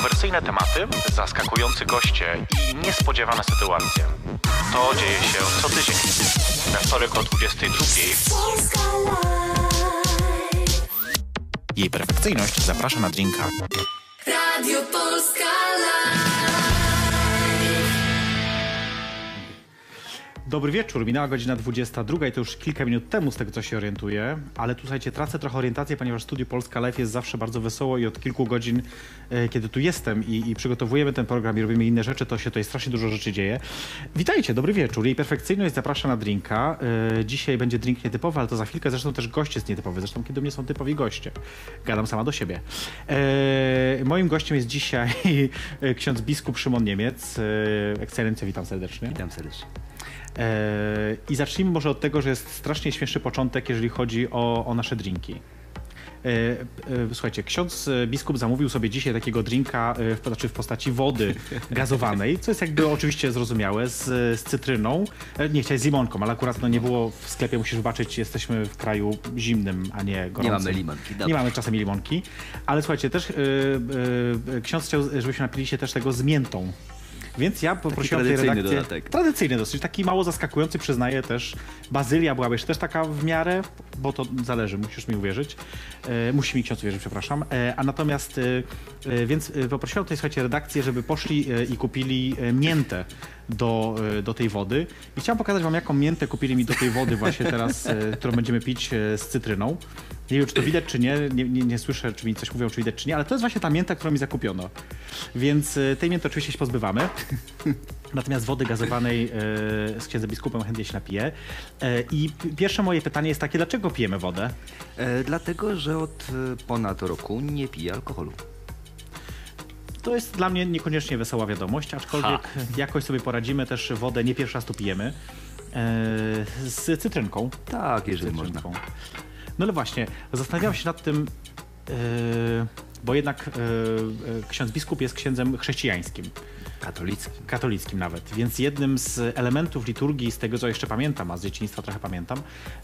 Kontrowersyjne tematy, zaskakujący goście i niespodziewane sytuacje. To dzieje się co tydzień. We wtorek o 22.00 Jej perfekcyjność zaprasza na drinka. Radio Polska Live. Dobry wieczór, minęła godzina 22 i to już kilka minut temu z tego co się orientuję, ale tu słuchajcie, tracę trochę orientację, ponieważ Studio Polska Live jest zawsze bardzo wesoło i od kilku godzin, e, kiedy tu jestem i, i przygotowujemy ten program i robimy inne rzeczy, to się tutaj strasznie dużo rzeczy dzieje. Witajcie, dobry wieczór. Jej perfekcyjność zaprasza na drinka. E, dzisiaj będzie drink nietypowy, ale to za chwilkę zresztą też gość jest nietypowy, zresztą kiedy mnie są typowi goście. Gadam sama do siebie. E, moim gościem jest dzisiaj ksiądz biskup Szymon Niemiec. E, ekscelencjo, witam serdecznie. Witam serdecznie. Eee, I zacznijmy może od tego, że jest strasznie śmieszny początek, jeżeli chodzi o, o nasze drinki. Eee, e, Słuchajcie, ksiądz e, biskup zamówił sobie dzisiaj takiego drinka, e, w, znaczy w postaci wody gazowanej, co jest jakby oczywiście zrozumiałe, z, z cytryną. E, Nie, chciałem z limonką, ale akurat no, nie było w sklepie, musisz wybaczyć, jesteśmy w kraju zimnym, a nie gorącym. mamy limonki, dobra. Nie mamy czasami limonki, ale słuchajcie, też e, e, e, ksiądz chciał, żebyśmy napili się też tego z miętą. Więc ja poprosiłem tej redakcję... dodatek. Tradycyjny dosyć, taki mało zaskakujący, przyznaję też. Bazylia była też taka w miarę, bo to zależy, musisz mi uwierzyć. E, musi mi ksiądz uwierzyć, przepraszam. E, a natomiast, e, e, więc e, poprosiłem tutaj, słuchajcie, redakcję, żeby poszli e, i kupili miętę do, do tej wody. I chciałem pokazać wam, jaką miętę kupili mi do tej wody właśnie teraz, którą będziemy pić z cytryną. Nie wiem, czy to widać, czy nie. Nie, nie, nie słyszę, czy mi coś mówią, czy widać, czy nie, ale to jest właśnie ta mięta, którą mi zakupiono. Więc tej mięty oczywiście się pozbywamy. Natomiast wody gazowanej e, z księdzem biskupem chętnie się napiję. E, I pierwsze moje pytanie jest takie, dlaczego pijemy wodę? E, dlatego, że od ponad roku nie piję alkoholu. To jest dla mnie niekoniecznie wesoła wiadomość, aczkolwiek jakoś sobie poradzimy, też wodę nie pierwszy raz tu pijemy. Z cytrynką. Tak, jeżeli można. cytrynką. No ale właśnie, zastanawiałem się nad tym, bo jednak ksiądz biskup jest księdzem chrześcijańskim. Katolicki. katolickim nawet. Więc jednym z elementów liturgii, z tego co jeszcze pamiętam, a z dzieciństwa trochę pamiętam,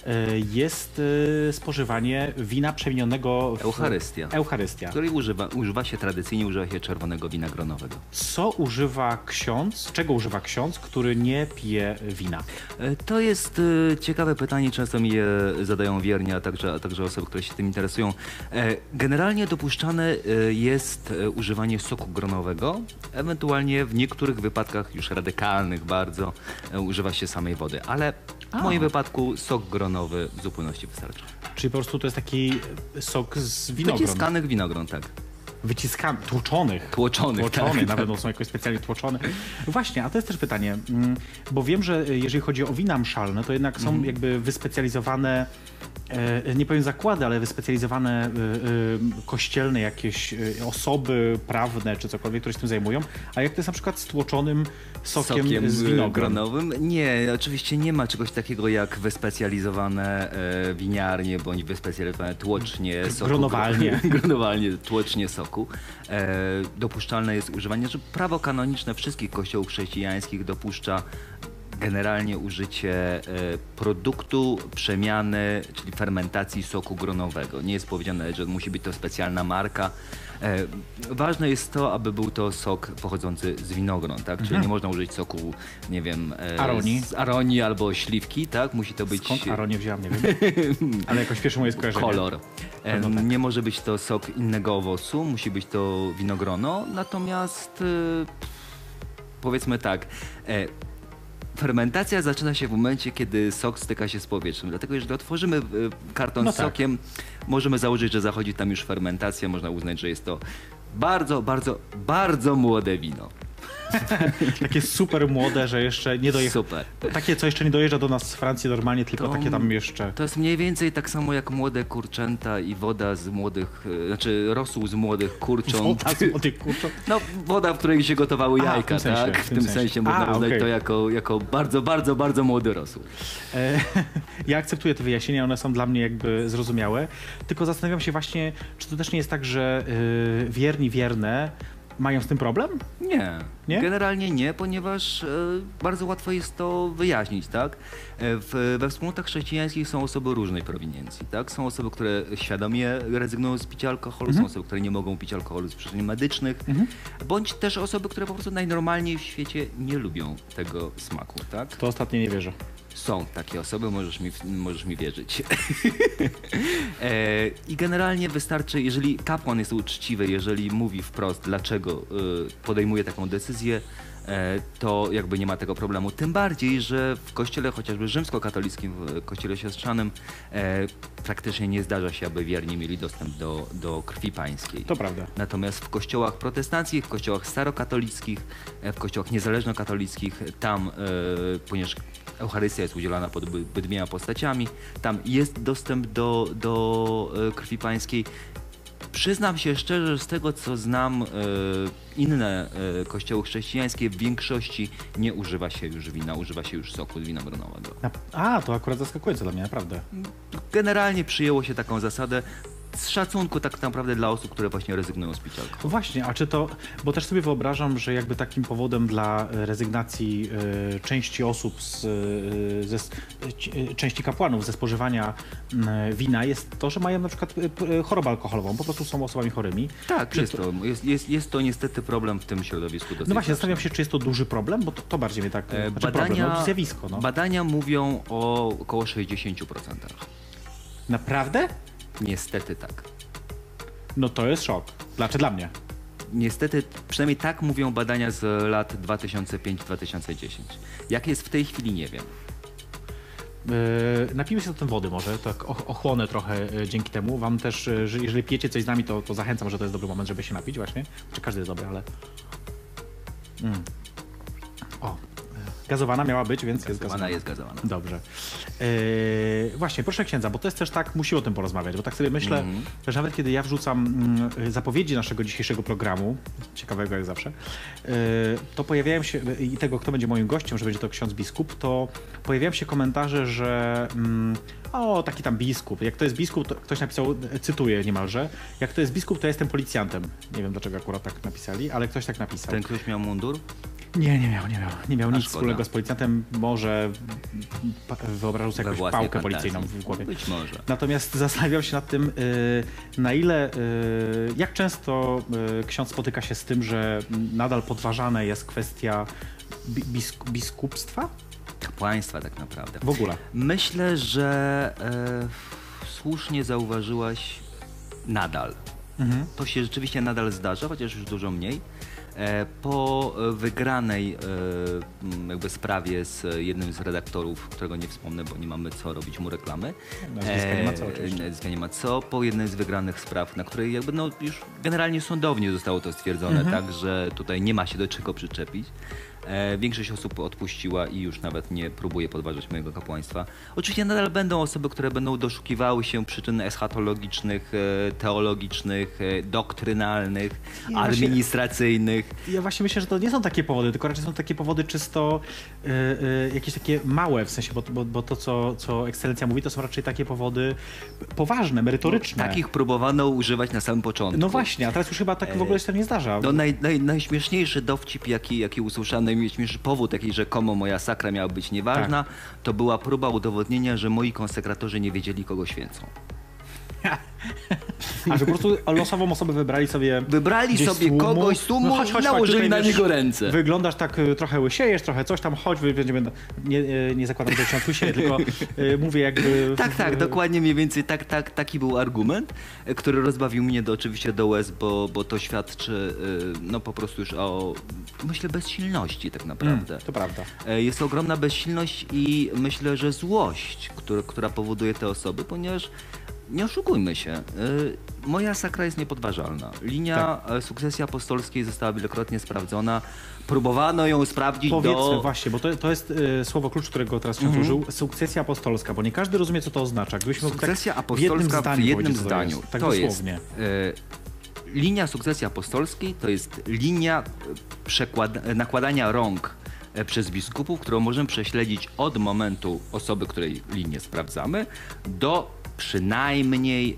e, jest e, spożywanie wina przemienionego w Eucharystia. Eucharystia. Której używa, używa się tradycyjnie, używa się czerwonego wina gronowego. Co używa ksiądz, czego używa ksiądz, który nie pije wina? E, To jest ciekawe pytanie, często mi je zadają wierni, a także, a także osoby, które się tym interesują. Generalnie dopuszczane jest używanie soku gronowego, ewentualnie w niektórych wypadkach już radykalnych bardzo e, używa się samej wody, ale w A. moim wypadku sok gronowy w zupełności wystarcza. Czyli po prostu to jest taki sok z winogron. Wyciskanych winogron, tak. Wyciskany, tłuczonych. Tłoczonych, Tłoczony, tak. nawet no, są jakoś specjalnie tłoczone. Właśnie, a to jest też pytanie, mm, bo wiem, że jeżeli chodzi o wina mszalne, to jednak Mhm. są jakby wyspecjalizowane, e, nie powiem zakłady, ale wyspecjalizowane e, e, kościelne jakieś osoby prawne czy cokolwiek, które się tym zajmują. A jak to jest na przykład z tłoczonym sokiem, z e, winogron? gronowym? Nie, oczywiście nie ma czegoś takiego jak wyspecjalizowane e, winiarnie bądź wyspecjalizowane tłocznie soku. Gronowalnie. Gronowalnie, tłocznie soku. E, dopuszczalne jest używanie, że prawo kanoniczne wszystkich kościołów chrześcijańskich dopuszcza generalnie użycie e, produktu przemiany, czyli fermentacji soku gronowego. Nie jest powiedziane, że musi być to specjalna marka. E, ważne jest to, aby był to sok pochodzący z winogron, tak? Czyli nie można użyć soku, nie wiem, e, Mhm. Aronii. z aronii albo śliwki, tak? Musi to być Skąd Aronie wziąłem, nie wiem. Ale jakoś pierwsze moje skojarzenie. kolor. Tak. Nie może być to sok innego owocu, musi być to winogrono, natomiast powiedzmy tak, fermentacja zaczyna się w momencie, kiedy sok styka się z powietrzem. Dlatego jeżeli otworzymy karton No z tak. sokiem, możemy założyć, że zachodzi tam już fermentacja, można uznać, że jest to bardzo, bardzo, bardzo młode wino. Takie super młode, że jeszcze nie dojechało. Super. Takie, co jeszcze nie dojeżdża do nas z Francji normalnie, tylko To- takie tam jeszcze. To jest mniej więcej tak samo jak młode kurczęta i woda z młodych, e, znaczy rosół z młodych kurcząt. Woda z młodych kurcząt. No, woda, w której się gotowały A, w jajka, tym sensie, tak? w tym sensie. sensie można uznać okej. to jako, jako bardzo, bardzo, bardzo młody rosół. E, Ja akceptuję te wyjaśnienia, one są dla mnie jakby zrozumiałe. Tylko zastanawiam się właśnie, czy to też nie jest tak, że y, wierni, wierne mają z tym problem? Nie. Nie? Generalnie nie, ponieważ e, bardzo łatwo jest to wyjaśnić, tak? E, w, we wspólnotach chrześcijańskich są osoby różnej prowiniencji, tak? Są osoby, które świadomie rezygnują z picia alkoholu, Mhm. są osoby, które nie mogą pić alkoholu z przyczyn medycznych, bądź też osoby, które po prostu najnormalniej w świecie nie lubią tego smaku, tak? To ostatnie nie wierzę. Są takie osoby, możesz mi, możesz mi wierzyć. e, I generalnie wystarczy, jeżeli kapłan jest uczciwy, jeżeli mówi wprost, dlaczego y, podejmuje taką decyzję, to jakby nie ma tego problemu. Tym bardziej, że w kościele chociażby rzymskokatolickim, w kościele siostrzanym, e, praktycznie nie zdarza się, aby wierni mieli dostęp do, do krwi pańskiej. To prawda. Natomiast w kościołach protestanckich, w kościołach starokatolickich, e, w kościołach niezależnokatolickich, tam, e, ponieważ Eucharystia jest udzielana pod by- bydmiema postaciami, tam jest dostęp do, do e, krwi pańskiej. Przyznam się szczerze, że z tego co znam, e, inne e, kościoły chrześcijańskie w większości nie używa się już wina, używa się już soku winogronowego. A, to akurat zaskakujące dla mnie, naprawdę. Generalnie przyjęło się taką zasadę z szacunku tak naprawdę dla osób, które właśnie rezygnują z picia alkoholu. Właśnie, a czy to, bo też sobie wyobrażam, że jakby takim powodem dla e, rezygnacji e, części osób, z, e, ze, e, części kapłanów ze spożywania wina jest to, że mają na przykład chorobę alkoholową, po prostu są osobami chorymi. Tak, Czy jest to, jest, jest, jest to niestety problem w tym środowisku No właśnie, zastanawiam się, czy jest to duży problem, bo to, to bardziej mnie tak, E, znaczy problem, no, zjawisko, no. badania mówią o około 60%. Naprawdę? Niestety tak. No to jest szok. Dlaczego dla mnie? Niestety, przynajmniej tak mówią badania z lat 2005-2010. Jak jest w tej chwili, nie wiem. Yy, napijmy się zatem wody może, tak och- ochłonę trochę e, dzięki temu. Wam też, e, że jeżeli pijecie coś z nami, to, to zachęcam, że to jest dobry moment, żeby się napić właśnie. Czy każdy jest dobry, ale... Mm. Gazowana miała być, więc jest Ona gazowana. jest gazowana. Dobrze. Yy, właśnie, proszę księdza, bo to jest też tak, musimy o tym porozmawiać, bo tak sobie myślę, Mhm. że nawet kiedy ja wrzucam mm, zapowiedzi naszego dzisiejszego programu, ciekawego jak zawsze, yy, to pojawiają się, i tego, kto będzie moim gościem, że będzie to ksiądz biskup, to pojawiają się komentarze, że mm, o, taki tam biskup, jak to jest biskup, to ktoś napisał, cytuję niemalże, jak to jest biskup, to ja jestem policjantem. Nie wiem, dlaczego akurat tak napisali, ale ktoś tak napisał. Ten ktoś miał mundur? Nie, nie miał, nie miał. Nie miał A nic szkoda. wspólnego z policjantem. Może wyobrażał sobie jakąś pałkę fantazji. policyjną w głowie. Być może. Natomiast zastanawiał się nad tym, y, na ile, y, jak często y, ksiądz spotyka się z tym, że nadal podważana jest kwestia bi- bisk- biskupstwa? Kapłaństwa tak naprawdę. W ogóle. Myślę, że e, słusznie zauważyłaś nadal. Mhm. To się rzeczywiście nadal zdarza, chociaż już dużo mniej. E, Po e, wygranej e, jakby sprawie z jednym z redaktorów, którego nie wspomnę, bo nie mamy co robić mu reklamy. Nazwiska nie ma co, oczywiście. nazwiska nie ma co. Po jednej z wygranych spraw, na której jakby no już generalnie sądownie zostało to stwierdzone, Mhm. tak, że tutaj nie ma się do czego przyczepić. E, Większość osób odpuściła i już nawet nie próbuje podważać mojego kapłaństwa. Oczywiście nadal będą osoby, które będą doszukiwały się przyczyn eschatologicznych, e, teologicznych, e, doktrynalnych, właśnie- administracyjnych. Ja właśnie myślę, że to nie są takie powody, tylko raczej są takie powody czysto jakieś takie małe, w sensie, bo, bo, bo to, co, co ekscelencja mówi, to są raczej takie powody poważne, merytoryczne. Takich próbowano używać na samym początku. No właśnie, a teraz już chyba tak w ogóle się to nie zdarza. No naj, naj, najśmieszniejszy dowcip, jaki, jaki usłyszałem, najśmieszniejszy powód, jaki rzekomo moja sakra miała być nieważna, Tak. to była próba udowodnienia, że moi konsekratorzy nie wiedzieli, kogo święcą. A że po prostu losową osobę wybrali sobie. Wybrali sobie tłumu. kogoś z tłumu i nałożyli tutaj, na wiesz, niego ręce. Wyglądasz tak, y, trochę łysiejesz, trochę coś tam, chodź, będziemy. Nie, y, nie zakładam, że ksiądz łysieje, tylko y, mówię jakby. Tak, tak, dokładnie mniej więcej tak, tak, taki był argument, który rozbawił mnie do, oczywiście do łez, bo, bo to świadczy no po prostu już o, myślę, bezsilności tak naprawdę. Mm, to prawda. E, Jest ogromna bezsilność i myślę, że złość, która, która powoduje te osoby, ponieważ nie oszukujmy się, e, moja sakra jest niepodważalna. Linia Tak. e, sukcesji apostolskiej została wielokrotnie sprawdzona. Próbowano ją sprawdzić Powiedzmy do... właśnie, bo to, to jest y, słowo klucz, którego teraz ksiądz Mhm. użył, sukcesja apostolska, bo nie każdy rozumie, co to oznacza. Gdybyśmy mógł Sukcesja tak w jednym apostolska zdaniu w jednym co to zdaniu. Jest, tak to jest e, linia sukcesji apostolskiej to jest linia e, nakładania rąk e, przez biskupów, którą możemy prześledzić od momentu osoby, której linię sprawdzamy, do przynajmniej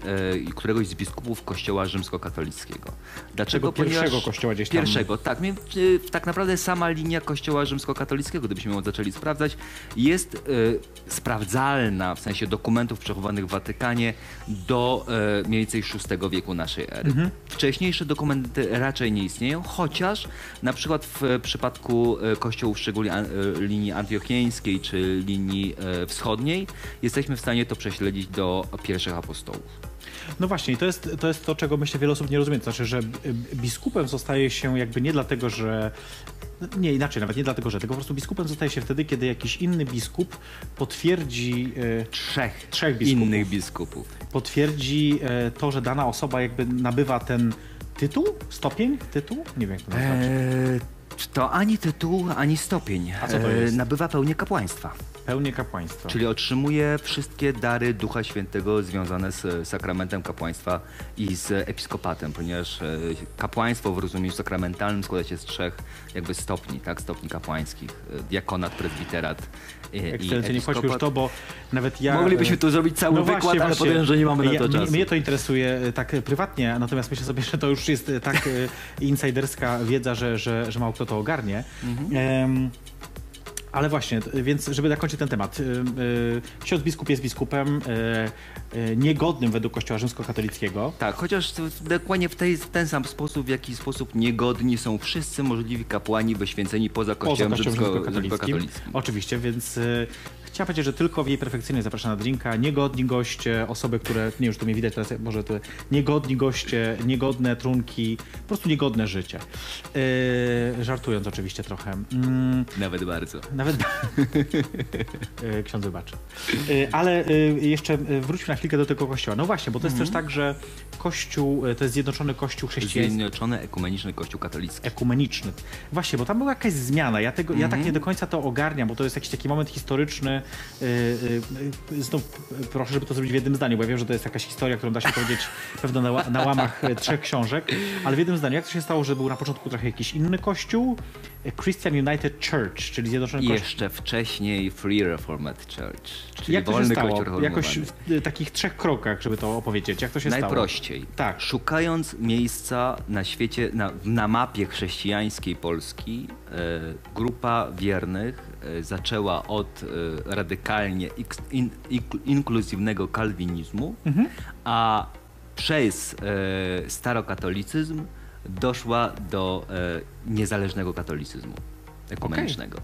e, któregoś z biskupów kościoła rzymskokatolickiego. Dlaczego? Tego pierwszego Ponieważ- kościoła gdzieś tam. Pierwszego, tak. Mie- y, Tak naprawdę sama linia kościoła rzymskokatolickiego, gdybyśmy ją zaczęli sprawdzać, jest e, sprawdzalna w sensie dokumentów przechowanych w Watykanie do e, mniej więcej VI wieku naszej ery. Mhm. Wcześniejsze dokumenty raczej nie istnieją, chociaż na przykład w e, przypadku e, kościołów, szczególnie an- e, linii antiochiańskiej czy linii e, wschodniej, jesteśmy w stanie to prześledzić do pierwszych apostołów. No właśnie, to jest, to jest to, czego myślę wiele osób nie rozumie. To znaczy, że b- biskupem zostaje się jakby nie dlatego, że. Nie, inaczej, nawet nie dlatego, że. Tylko po prostu biskupem zostaje się wtedy, kiedy jakiś inny biskup potwierdzi. e, Trzech, Trzech biskupów. innych biskupów. potwierdzi e, to, że dana osoba jakby nabywa ten tytuł, stopień, tytuł? Nie wiem, jak to nazwać. Eee, to ani tytuł, ani stopień. A co to jest? Eee, nabywa pełnię kapłaństwa. Pełnię kapłaństwa. Czyli otrzymuje wszystkie dary Ducha Świętego związane z sakramentem kapłaństwa i z episkopatem, ponieważ e, kapłaństwo w rozumieniu sakramentalnym składa się z trzech jakby stopni, tak? Stopni kapłańskich. E, Diakonat, prezbiterat e, i Ekscelencjo, nie wchodźmy już to, bo nawet ja... Moglibyśmy tu zrobić cały no wykład, właśnie, ale podejrzewam, że nie mamy na ja, to mnie, czasu. Mnie to interesuje e, tak e, prywatnie, natomiast myślę sobie, że to już jest e, tak insiderska wiedza, że, że, że mało kto to ogarnie. Mhm. Em, ale właśnie, więc żeby zakończyć ten temat. y, y, Ksiądz biskup jest biskupem y, niegodnym według Kościoła rzymskokatolickiego. Tak, chociaż dokładnie w, tej, w ten sam sposób, w jaki sposób niegodni są wszyscy możliwi kapłani wyświęceni poza Poza kościołem Kościołem rzymsko- rzymskokatolickim. rzymskokatolickim. Oczywiście, więc chciałem powiedzieć, że tylko w jej perfekcyjnej zapraszam na drinka. Niegodni goście, osoby, które, nie już tu mnie widać teraz, może to niegodni goście, niegodne trunki, po prostu niegodne życie. Y, żartując oczywiście trochę. Mm, Nawet bardzo. nawet E, ksiądz wybaczy. E, Ale e, jeszcze e, wróćmy na chwilkę do tego kościoła. No właśnie, bo to jest też tak, że kościół, e, to jest zjednoczony kościół chrześcijański. Zjednoczony Ekumeniczny Kościół Katolicki. Ekumeniczny. Właśnie, bo tam była jakaś zmiana. Ja, tego, ja Mhm. tak nie do końca to ogarniam, bo to jest jakiś taki moment historyczny. Yy, yy, znów yy, proszę, żeby to zrobić w jednym zdaniu, bo ja wiem, że to jest jakaś historia, którą da się powiedzieć pewno na, na łamach e, trzech książek, ale w jednym zdaniu. Jak to się stało, że był na początku trochę jakiś inny kościół? E, Christian United Church, czyli Zjednoczony Kościół. jeszcze wcześniej Free Reformed Church, czyli Jak wolny kościół. Jakoś w y, takich trzech krokach, żeby to opowiedzieć. Jak to się stało? Najprościej. Tak. Szukając miejsca na świecie, na, na mapie chrześcijańskiej Polski, e, grupa wiernych zaczęła od e, radykalnie in, inkluzywnego kalwinizmu, Mhm. a przez starokatolicyzm doszła do e, niezależnego katolicyzmu ekumenicznego.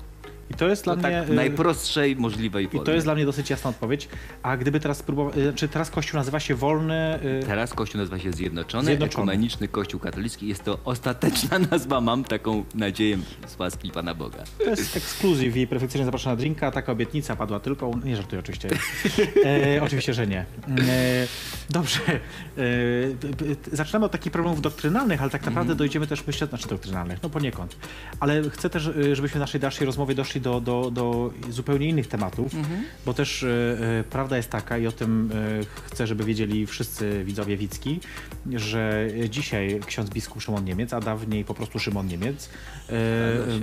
I to jest dla To mnie... tak y, najprostszej możliwej I formie. to jest dla mnie dosyć jasna odpowiedź. A gdyby teraz spróbować... y, Czy teraz Kościół nazywa się Wolny... y, Teraz Kościół nazywa się Zjednoczony, Zjednoczony. Ekumeniczny Kościół Katolicki. Jest to ostateczna nazwa, mam taką nadzieję z łaski Pana Boga. To jest ekskluzyw jej perfekcyjnie zapraszana na drinka. Taka obietnica padła tylko... Nie żartuję oczywiście. E, oczywiście, że nie. E, dobrze. E, zaczynamy od takich problemów doktrynalnych, ale tak naprawdę Mhm. dojdziemy też, myślę, znaczy doktrynalnych, no poniekąd. Ale chcę też, żebyśmy w naszej dalszej rozmowie doszli do, do, do zupełnie innych tematów, Mhm. bo też e, e, prawda jest taka i o tym e, chcę, żeby wiedzieli wszyscy widzowie Wicki, że dzisiaj ksiądz biskup Szymon Niemiec, a dawniej po prostu Szymon Niemiec,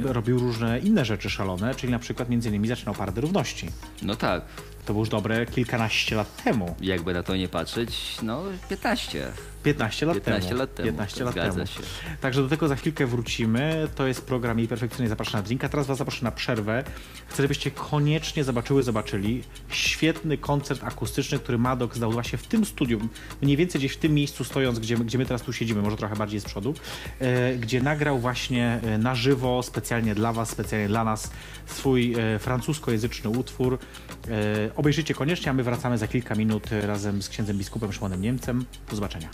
robił różne inne rzeczy szalone, czyli na przykład między innymi zaczynał Paradę Równości. No tak, To było już dobre kilkanaście lat temu. jakby na to nie patrzeć, no 15. 15 lat 15 temu. lat temu, 15 lat zgadza temu. się. Także do tego za chwilkę wrócimy. To jest program jej perfekcyjnie zapraszana na drinka. Teraz was zaproszę na przerwę. Chcę, żebyście koniecznie zobaczyły, zobaczyli świetny koncert akustyczny, który Madok zdał właśnie w tym studium, mniej więcej gdzieś w tym miejscu stojąc, gdzie, gdzie my teraz tu siedzimy, może trochę bardziej z przodu, e, gdzie nagrał właśnie e, na żywo, specjalnie dla was, specjalnie dla nas swój e, francuskojęzyczny utwór. E, obejrzyjcie koniecznie, a my wracamy za kilka minut razem z księdzem biskupem Szymonem Niemcem. Do zobaczenia.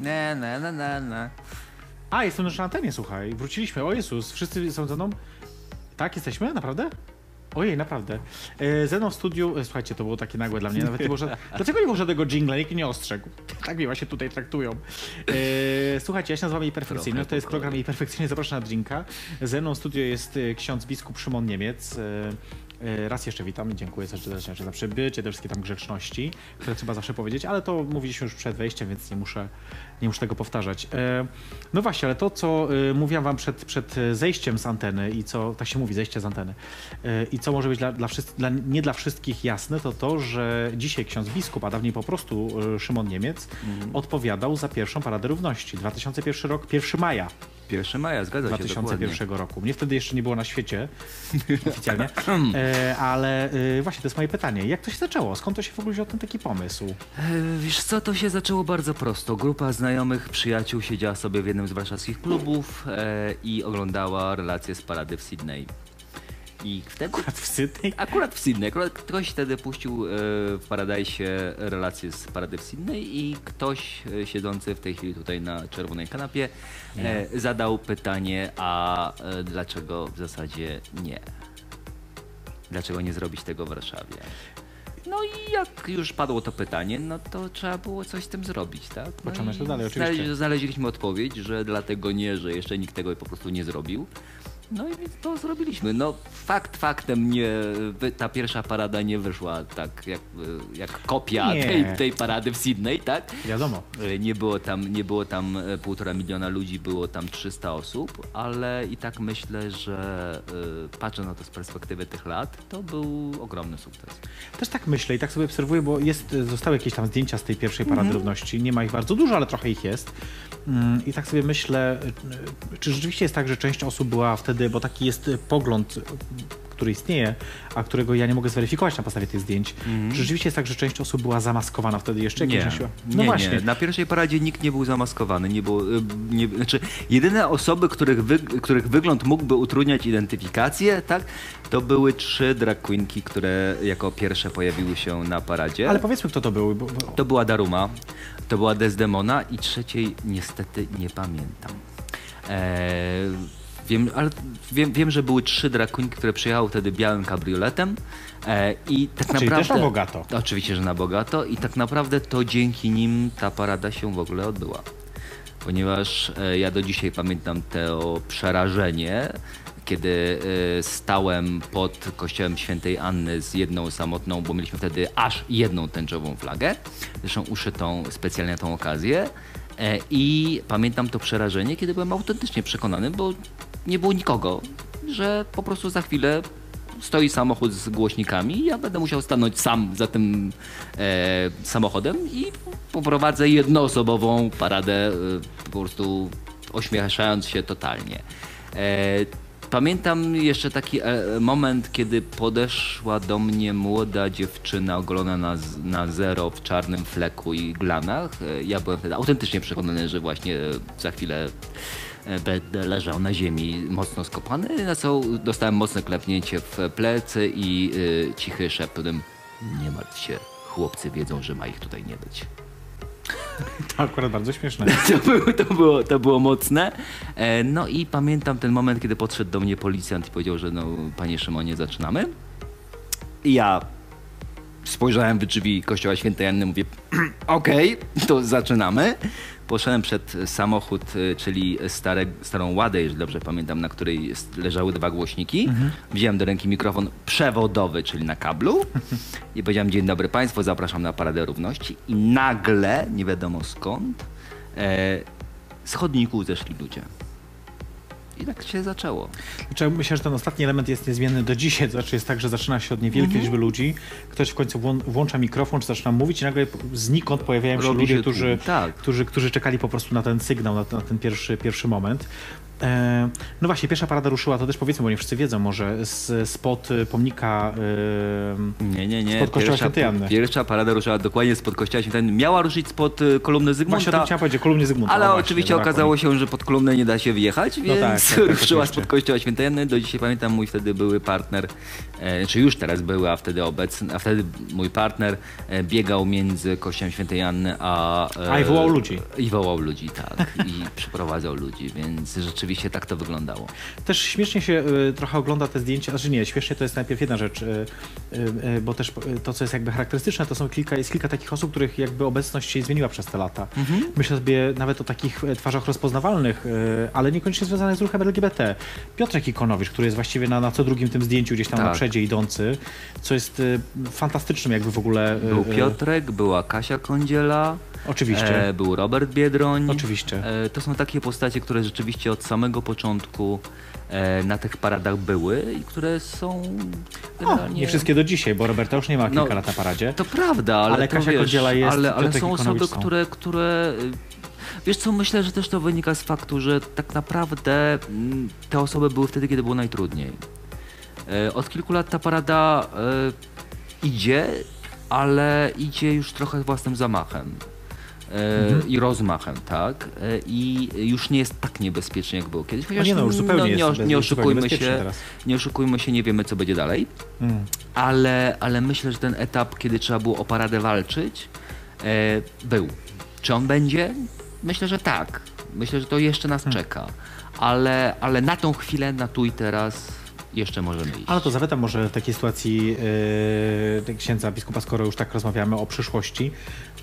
Na, na, na, na, na. A, jestem już na antenie, słuchaj. Wróciliśmy. O Jezus, wszyscy są ze mną. Tak, jesteśmy? Naprawdę? Ojej, naprawdę. E, ze mną w studiu, e, słuchajcie, to było takie nagłe dla mnie, nawet nie było Dlaczego nie było żadnego jingla, nikt nie ostrzegł? Tak mnie właśnie tutaj traktują. E, słuchajcie, ja się nazywam Trochę to jest program Jej Perfekcyjnie zapraszam na drinka. Ze mną w studiu jest ksiądz biskup Szymon Niemiec. Raz jeszcze witam i dziękuję za, za przybycie, te wszystkie tam grzeczności, które trzeba zawsze powiedzieć, ale to mówiliśmy już przed wejściem, więc nie muszę, nie muszę tego powtarzać. E, No właśnie, ale to, co e, mówiłam wam przed, przed zejściem z anteny i co, tak się mówi, zejście z anteny, e, i co może być dla, dla, wszyscy, dla nie dla wszystkich jasne, to to, że dzisiaj ksiądz biskup, a dawniej po prostu Szymon Niemiec, odpowiadał za pierwszą Paradę Równości. 2001 rok, 1 maja 1 maja, zgadza się, dokładnie. 2001 roku. Mnie wtedy jeszcze nie było na świecie oficjalnie, e, ale e, właśnie to jest moje pytanie. Jak to się zaczęło? Skąd to się w ogóle wziął ten taki pomysł? E, Wiesz co, to się zaczęło bardzo prosto. Grupa znajomych, przyjaciół siedziała sobie w jednym z warszawskich klubów e, i oglądała relacje z parady w Sydney. I wtedy... Akurat w Sydney? Akurat w Sydney. Akurat ktoś wtedy puścił e, w Paradise relacje z parady w Sydney i ktoś e, siedzący w tej chwili tutaj na czerwonej kanapie e, zadał pytanie, a e, dlaczego w zasadzie nie? Dlaczego nie zrobić tego w Warszawie? No i jak już padło to pytanie, no to trzeba było coś z tym zrobić, tak? No to i dalej, oczywiście. znaleźli- Znaleźliśmy odpowiedź, że dlatego nie, że jeszcze nikt tego po prostu nie zrobił. No i to zrobiliśmy. No fakt faktem nie, ta pierwsza parada nie wyszła tak jak, jak kopia tej, tej parady w Sydney, tak? Wiadomo. Y, Nie było tam, nie było tam e, półtora miliona ludzi, było tam 300 osób, ale i tak myślę, że y, patrzę na to z perspektywy tych lat, to był ogromny sukces. Też tak myślę i tak sobie obserwuję, bo jest, zostały jakieś tam zdjęcia z tej pierwszej Parady Mhm. Równości. Nie ma ich bardzo dużo, ale trochę ich jest. Mm, I tak sobie myślę, y, czy rzeczywiście jest tak, że część osób była wtedy, bo taki jest pogląd, który istnieje, a którego ja nie mogę zweryfikować na podstawie tych zdjęć. Czy rzeczywiście jest tak, że część osób była zamaskowana wtedy jeszcze? jak. Nie, nosiła? nie, No właśnie. nie. Na pierwszej paradzie nikt nie był zamaskowany. Nie było, y, nie, znaczy, jedyne osoby, których, wy, których wygląd mógłby utrudniać identyfikację, tak, to były trzy drag queenki, które jako pierwsze pojawiły się na paradzie. Ale powiedzmy, kto to był. Bo, bo... To była Daruma, to była Desdemona i trzeciej niestety nie pamiętam. Eee, wiem, ale wiem, wiem, że były trzy queenki, które przyjechały wtedy białym kabrioletem e, i tak Czyli naprawdę... też na bogato. Oczywiście, że na bogato i tak naprawdę to dzięki nim ta parada się w ogóle odbyła. Ponieważ e, ja do dzisiaj pamiętam to przerażenie, kiedy e, stałem pod kościołem świętej Anny z jedną samotną, bo mieliśmy wtedy aż jedną tęczową flagę, zresztą uszytą specjalnie na tą okazję. E, I pamiętam to przerażenie, kiedy byłem autentycznie przekonany, bo nie było nikogo, że po prostu za chwilę stoi samochód z głośnikami i ja będę musiał stanąć sam za tym e, samochodem i poprowadzę jednoosobową paradę, e, po prostu ośmieszając się totalnie. E, pamiętam jeszcze taki e, moment, kiedy podeszła do mnie młoda dziewczyna ogolona na, na zero w czarnym fleku i glanach. E, ja byłem wtedy autentycznie przekonany, że właśnie za chwilę e, będę leżał na ziemi mocno skopany, na co dostałem mocne klepnięcie w plecy i y, cichy szeptem nie martw się, chłopcy wiedzą, że ma ich tutaj nie być. To akurat bardzo śmieszne. To było, to było, to było mocne. E, no i pamiętam ten moment, kiedy podszedł do mnie policjant i powiedział, że no, panie Szymonie, zaczynamy. I ja spojrzałem w drzwi kościoła świętej Anny, mówię, okej, to zaczynamy. Poszedłem przed samochód, y, czyli stare, starą ładę, jeżeli dobrze pamiętam, na której leżały dwa głośniki. Wziąłem do ręki mikrofon przewodowy, czyli na kablu i powiedziałem, dzień dobry państwu, zapraszam na Paradę Równości. I nagle, nie wiadomo skąd, e, z chodników zeszli ludzie. I tak się zaczęło. Znaczy, myślę, że ten ostatni element jest niezmienny do dzisiaj. To znaczy jest tak, że zaczyna się od niewielkiej Mhm. liczby ludzi. Ktoś w końcu włą- włącza mikrofon, czy zaczyna mówić i nagle znikąd pojawiają się Robi ludzie, się którzy, tak. którzy, którzy czekali po prostu na ten sygnał, na ten, na ten pierwszy, pierwszy moment. E, no właśnie, pierwsza parada ruszyła, to też powiedzmy, bo nie wszyscy wiedzą może, z, spod pomnika y, Nie, nie, nie. Spod kościoła świętej Anny. pierwsza parada ruszyła dokładnie spod kościoła świętej. Miała ruszyć spod y, kolumny Właśnie o tym Zygmunta. chciałem powiedzieć, kolumny Zygmunta. Ale o właśnie, oczywiście okazało się, że pod kolumnę nie da się wjechać, więc tak, tak, tak, ruszyła oczywiście. spod kościoła świętej Anny. Do dzisiaj pamiętam mój wtedy były partner, e, czy już teraz były, a wtedy obecny, a wtedy mój partner e, biegał między kościołem świętej Anny a... e, A, i wołał ludzi. I wołał ludzi, tak. I przyprowadzał ludzi, więc rzeczywiście rzeczywiście tak to wyglądało. Też śmiesznie się y, trochę ogląda te zdjęcia, znaczy nie, śmiesznie to jest najpierw jedna rzecz, y, y, y, bo też y, to, co jest jakby charakterystyczne, to są kilka, jest kilka takich osób, których jakby obecność się zmieniła przez te lata. Myślę sobie nawet o takich e, twarzach rozpoznawalnych, y, ale niekoniecznie związanych z ruchem LGBT. Piotrek Ikonowicz, który jest właściwie na, na co drugim tym zdjęciu gdzieś tam na Tak. przodzie idący, co jest fantastycznym jakby w ogóle... Był Piotrek, była Kasia Kądziela, Oczywiście. e, był Robert Biedroń. Oczywiście. E, to są takie postacie, które rzeczywiście od samego początku e, na tych paradach były i które są No, generalnie... nie wszystkie do dzisiaj, bo Roberta już nie ma kilka No, lat na paradzie. To prawda, ale, Ale to Kasia wiesz, Kądziela jest, ale, ale są osoby, są. które, które... y, Wiesz co, myślę, że też to wynika z faktu, że tak naprawdę mm, te osoby były wtedy, kiedy było najtrudniej. E, Od kilku lat ta parada e, idzie, ale idzie już trochę własnym zamachem. Mhm. I rozmachem, tak? E, I już nie jest tak niebezpiecznie, jak było kiedyś. Chociaż nie no, już zupełnie jest nie, bez- nie oszukujmy się, teraz. nie oszukujmy się, nie wiemy, co będzie dalej. Mm. Ale, ale myślę, że ten etap, kiedy trzeba było o paradę walczyć, e, był. Czy on będzie? Myślę, że tak. Myślę, że to jeszcze nas Hmm. czeka. Ale, ale na tą chwilę, na tu i teraz jeszcze możemy iść. Ale to zapytam może w takiej sytuacji yy, księdza biskupa, skoro już tak rozmawiamy o przyszłości.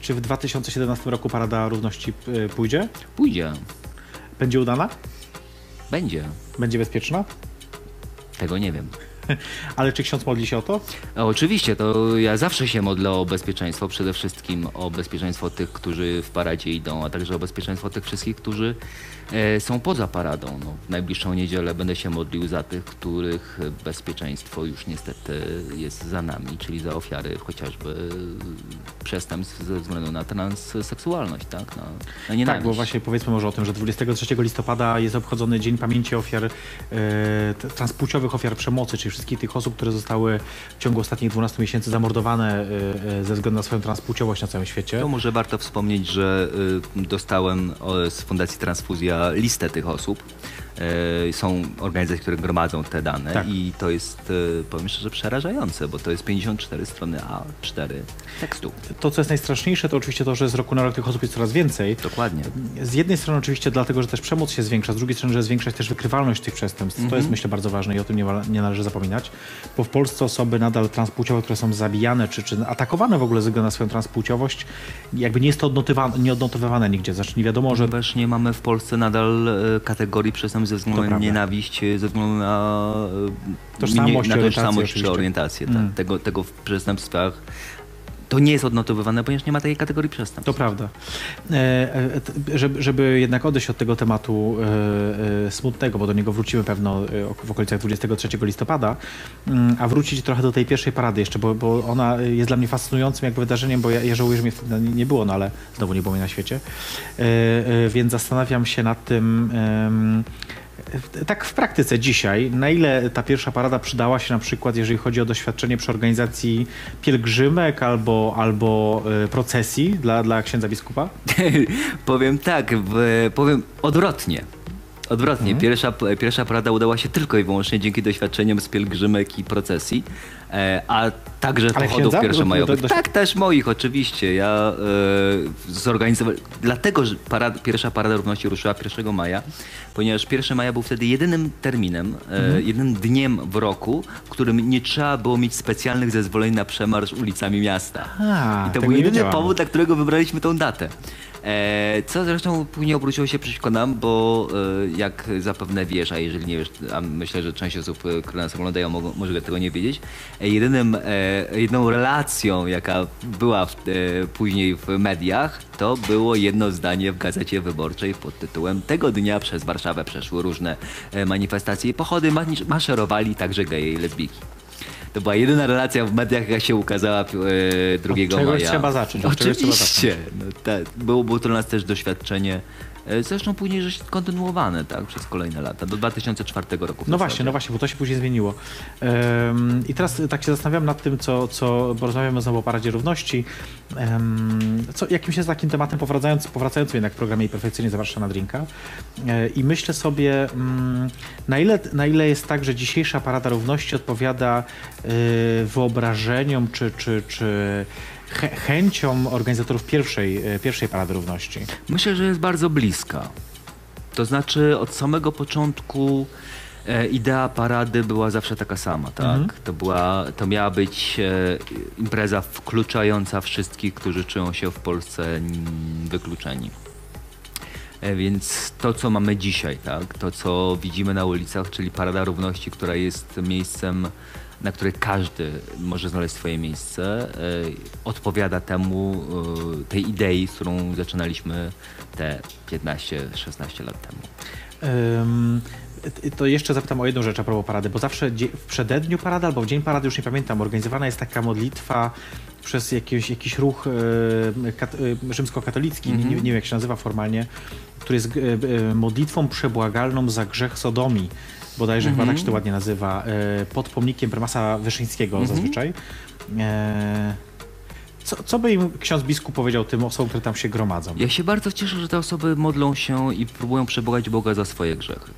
Czy w 2017 roku Parada Równości yy, pójdzie? Pójdzie. Będzie udana? Będzie. Będzie bezpieczna? Tego nie wiem. Ale czy ksiądz modli się o to? Oczywiście, to ja zawsze się modlę o bezpieczeństwo, przede wszystkim o bezpieczeństwo tych, którzy w paradzie idą, a także o bezpieczeństwo tych wszystkich, którzy e, są poza paradą. No, w najbliższą niedzielę będę się modlił za tych, których bezpieczeństwo już niestety jest za nami, czyli za ofiary chociażby przestępstw ze względu na transseksualność, tak? Na, na nienawiść. Tak, bo właśnie powiedzmy może o tym, że 23 listopada jest obchodzony Dzień Pamięci Ofiar e, transpłciowych ofiar przemocy, czyli wszystkich tych osób, które zostały w ciągu ostatnich 12 miesięcy zamordowane e, e, ze względu na swoją transpłciowość na całym świecie. To może warto wspomnieć, że y, dostałem z Fundacji Transfuzja listę tych osób. E, są organizacje, które gromadzą te dane Tak. i to jest, y, powiem szczerze, przerażające, bo to jest 54 strony A4 tekstu. To, co jest najstraszniejsze, to oczywiście to, że z roku na rok tych osób jest coraz więcej. Dokładnie. Z jednej strony oczywiście dlatego, że też przemoc się zwiększa, z drugiej strony, że zwiększa się też wykrywalność tych przestępstw. To Mhm. jest myślę bardzo ważne i o tym nie, nie należy zapominać, bo w Polsce osoby nadal transpłciowe, które są zabijane czy, czy atakowane w ogóle ze względu na swoją transpłciowość, jakby nie jest to odnotywa- nie odnotowywane nigdzie. Znaczy nie wiadomo, że Ponieważ nie mamy w Polsce nadal e, kategorii przestępstw ze względu To na prawda. nienawiść, e, ze względu na e, Tożsamość, nie- na tożsamość czy orientację. Tak. Mm. Tego, tego w przestępstwach to nie jest odnotowywane, ponieważ nie ma takiej kategorii przestępstw. To prawda. E, e, żeby, żeby jednak odejść od tego tematu e, e, smutnego, bo do niego wrócimy pewno e, w okolicach 23 listopada, mm, a wrócić trochę do tej pierwszej parady jeszcze, bo, bo ona jest dla mnie fascynującym jakby wydarzeniem, bo ja, ja żałuję, że mnie wtedy nie było, no ale znowu nie było mnie na świecie. E, więc zastanawiam się nad tym. Tak w praktyce dzisiaj, na ile ta pierwsza parada przydała się na przykład, jeżeli chodzi o doświadczenie przy organizacji pielgrzymek albo, albo e, procesji dla, dla księdza biskupa? powiem tak, w, powiem odwrotnie. Odwrotnie. Mhm. Pierwsza, pierwsza parada udała się tylko i wyłącznie dzięki doświadczeniom z pielgrzymek i procesji, e, a także Ale pochodów pierwszomajowych. Do- do- Tak, też moich oczywiście. Ja e, zorganizowałem, dlatego, że pierwsza Parada Równości ruszyła 1 maja, ponieważ 1 maja był wtedy jedynym terminem, e, Mhm. jedynym dniem w roku, w którym nie trzeba było mieć specjalnych zezwoleń na przemarsz ulicami miasta. A, I to był jedyny powód, dla którego wybraliśmy tą datę. E, co zresztą później obróciło się przeciwko nam, bo e, jak zapewne wiesz, a jeżeli nie wiesz, a myślę, że część osób, e, które nas oglądają, mogą, może tego nie wiedzieć, jedynym, jedną relacją, jaka była w, później w mediach, to było jedno zdanie w Gazecie Wyborczej pod tytułem Tego dnia przez Warszawę przeszły różne manifestacje i pochody, maszerowali także geje i lesbijki. To była jedyna relacja w mediach, jaka się ukazała e, 2 Od czegoś maja. trzeba zacząć, od czegoś trzeba Oczywiście. No, tak. było, było to dla nas też doświadczenie, e, zresztą później że kontynuowane tak, przez kolejne lata, do 2004 roku. No właśnie, no właśnie, bo to się później zmieniło. Em, I teraz tak się zastanawiam nad tym, co, co bo rozmawiamy znowu o Paradzie Równości. Em, co, jakimś jest takim tematem, powracając, powracając jednak w programie i perfekcyjnie zapraszam na drinka. E, I myślę sobie, mm, na ile, na ile jest tak, że dzisiejsza Parada Równości odpowiada e, wyobrażeniom czy, czy, czy chę- chęciom organizatorów pierwszej, e, pierwszej Parady Równości. Myślę, że jest bardzo bliska. To znaczy od samego początku e, idea parady była zawsze taka sama, tak? Mhm. To, była, to miała być e, impreza wkluczająca wszystkich, którzy czują się w Polsce wykluczeni. E, Więc to, co mamy dzisiaj, tak? to, co widzimy na ulicach, czyli Parada Równości, która jest miejscem, na które każdy może znaleźć swoje miejsce, e, odpowiada temu, e, tej idei, z którą zaczynaliśmy te 15-16 lat temu. T- to jeszcze zapytam o jedną rzecz a propos parady, bo zawsze w przededniu parady albo w dzień parady, już nie pamiętam, organizowana jest taka modlitwa przez jakiś, jakiś ruch e, kat, rzymskokatolicki, nie, nie wiem jak się nazywa formalnie, który jest e, e, modlitwą przebłagalną za grzech Sodomii. Bodajże chyba tak się to ładnie nazywa, e, pod pomnikiem prymasa Wyszyńskiego zazwyczaj. E, co, co by im ksiądz biskup powiedział tym osobom, które tam się gromadzą? Ja się bardzo cieszę, że te osoby modlą się i próbują przebogać Boga za swoje grzechy.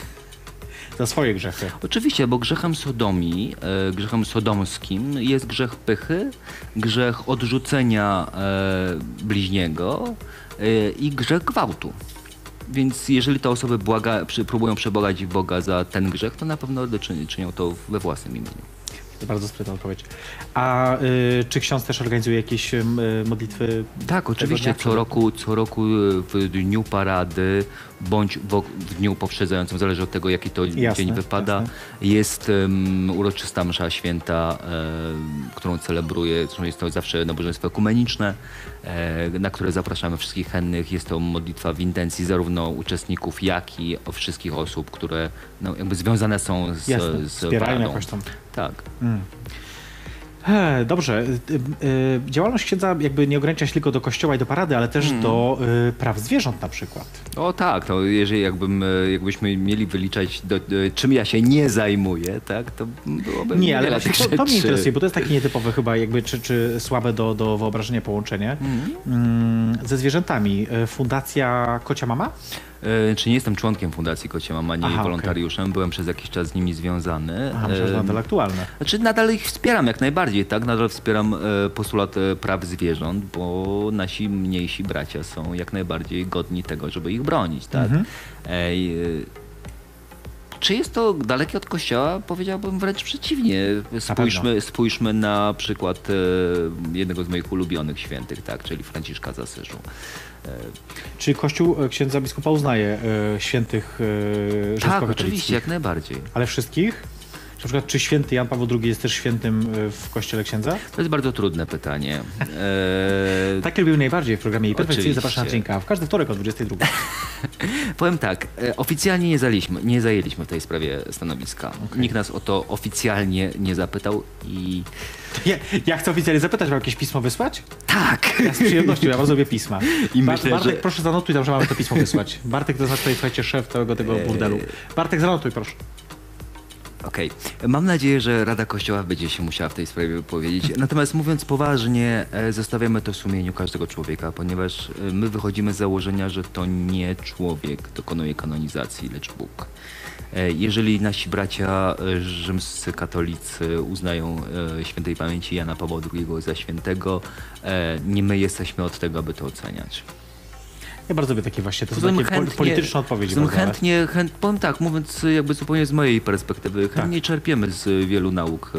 Za swoje grzechy. Oczywiście, bo grzechem sodomii, grzechem sodomskim jest grzech pychy, grzech odrzucenia bliźniego i grzech gwałtu. Więc jeżeli te osoby błaga, próbują przebogać Boga za ten grzech, to na pewno czyni, czynią to we własnym imieniu. Bardzo sprytna odpowiedź. A y, czy ksiądz też organizuje jakieś y, modlitwy? Tak, oczywiście co roku, co roku e, w dniu parady bądź w, w dniu poprzedzającym, zależy od tego jaki to Jasne, dzień wypada, jasne. jest um, uroczysta msza święta, em, którą celebruję, zresztą jest to zawsze nabożeństwo ekumeniczne, e, na które zapraszamy wszystkich chętnych. Jest to modlitwa w intencji zarówno uczestników, jak i wszystkich osób, które no, jakby związane są z, Jasne, z wspierają paradą. jakoś tam. Tak. E, dobrze. Y, y, działalność księdza jakby nie ogranicza się tylko do kościoła i do parady, ale też Hmm. do y, praw zwierząt na przykład. O tak, to jeżeli jakbym, jakbyśmy mieli wyliczać, do, czym ja się nie zajmuję, tak, to byłoby Nie, ale właśnie to, to mnie interesuje, bo to jest takie nietypowe chyba jakby, czy, czy słabe do, do wyobrażenia połączenie. Mhm. Mm, ze zwierzętami. Y, Fundacja Kocia Mama? E, Czy nie jestem członkiem Fundacji Kocie Mama, ani Aha, wolontariuszem, byłem przez jakiś czas z nimi związany. Aha, że E, nadal aktualne. Znaczy nadal ich wspieram jak najbardziej, tak? Nadal wspieram e, postulat praw zwierząt, bo nasi mniejsi bracia są jak najbardziej godni tego, żeby ich bronić, tak? Mhm. Ej, czy jest to dalekie od kościoła? Powiedziałbym wręcz przeciwnie. Spójrzmy, spójrzmy na przykład jednego z moich ulubionych świętych, tak? czyli Franciszka z Asyżu. Czy Kościół y, księdza biskupa uznaje y, świętych Tak, oczywiście, jak najbardziej. Ale wszystkich? Na przykład, czy święty Jan Paweł II jest też świętym w kościele księdza? To jest bardzo trudne pytanie. E, Tak lubię najbardziej w programie i perfekcyjnie zapraszam na w każdy wtorek o 22. Powiem tak, e, oficjalnie nie, zaliśmy, nie zajęliśmy w tej sprawie stanowiska. Nikt nas o to oficjalnie nie zapytał i Ja, ja chcę oficjalnie zapytać, mam jakieś pismo wysłać? tak. Ja z przyjemnością, ja wam zrobię pisma. I Bar- myślę, Bartek, że- proszę zanotuj tam, że mamy to pismo wysłać. Bartek to znaczy słuchajcie, szef całego tego burdelu. Bartek, zanotuj proszę. Okej. Mam nadzieję, że Rada Kościoła będzie się musiała w tej sprawie wypowiedzieć. Natomiast mówiąc poważnie, e, zostawiamy to sumieniu każdego człowieka, ponieważ e, my wychodzimy z założenia, że to nie człowiek dokonuje kanonizacji, lecz Bóg. E, Jeżeli nasi bracia e, rzymscy katolicy uznają e, świętej pamięci Jana Pawła II za świętego, nie my jesteśmy od tego, aby to oceniać. Ja bardzo lubię takie właśnie, to są takie pol- polityczne odpowiedzi. ale- chętnie, chęt, powiem tak, mówiąc jakby zupełnie z mojej perspektywy, chętnie czerpiemy z wielu nauk e,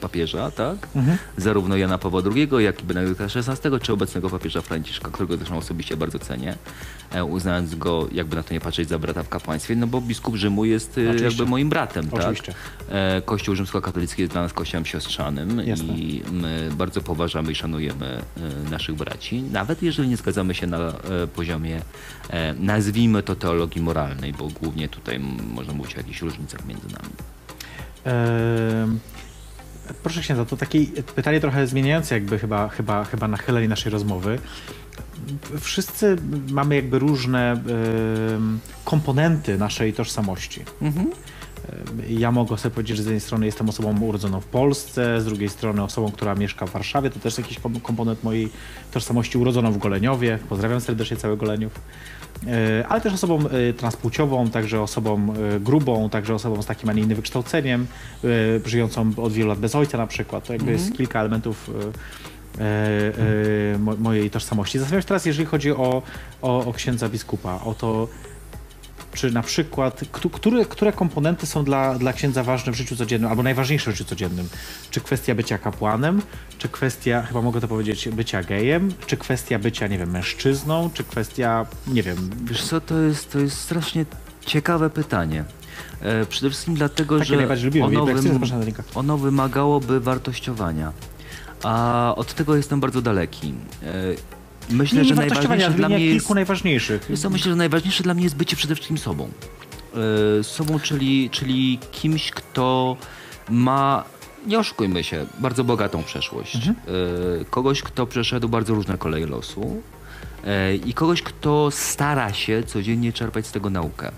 papieża, tak? Mhm. Zarówno Jana Pawła II, jak i Benedykta XVI, czy obecnego papieża Franciszka, którego zresztą osobiście bardzo cenię, e, uznając go, jakby na to nie patrzeć, za brata w kapłaństwie, no bo biskup Rzymu jest e, Oczywiście. jakby moim bratem, Oczywiście. tak? E, Kościół rzymskokatolicki jest dla nas kościołem siostrzanym Jasne. i my bardzo poważamy i szanujemy e, naszych braci, nawet jeżeli nie zgadzamy się na e, poziomie, e, nazwijmy to teologii moralnej, bo głównie tutaj można mówić o jakichś różnicach między nami. Ehm, Proszę księdza, to takie pytanie trochę zmieniające jakby chyba, chyba, chyba nachylenie naszej rozmowy. Wszyscy mamy jakby różne em, komponenty naszej tożsamości. Em, Ja mogę sobie powiedzieć, że z jednej strony jestem osobą urodzoną w Polsce, z drugiej strony osobą, która mieszka w Warszawie. To też jakiś kom- komponent mojej tożsamości urodzoną w Goleniowie. Pozdrawiam serdecznie cały Goleniów. E, Ale też osobą e, transpłciową, także osobą e, grubą, także osobą z takim, a nie innym wykształceniem, żyjącą od wielu lat bez ojca na przykład. To jakby jest kilka elementów mo, mojej tożsamości. Zastanawiam się teraz, jeżeli chodzi o, o, o księdza biskupa, o to, czy na przykład, któ- które, które komponenty są dla, dla księdza ważne w życiu codziennym, albo najważniejsze w życiu codziennym? Czy kwestia bycia kapłanem, czy kwestia, chyba mogę to powiedzieć, bycia gejem, czy kwestia bycia, nie wiem, mężczyzną, czy kwestia, nie wiem, Wiesz co, to jest, to jest strasznie ciekawe pytanie. E, przede wszystkim dlatego, Takie że ono, wym- ono wymagałoby wartościowania. A od tego jestem bardzo daleki. E, myślę, że najważniejsze dla mnie jest... kilku najważniejszych. Myślę, że najważniejsze dla mnie jest bycie przede wszystkim sobą. E, sobą, czyli, czyli kimś, kto ma, nie oszukujmy się, bardzo bogatą przeszłość. Mhm. E, kogoś, kto przeszedł bardzo różne koleje losu e, i kogoś, kto stara się codziennie czerpać z tego naukę.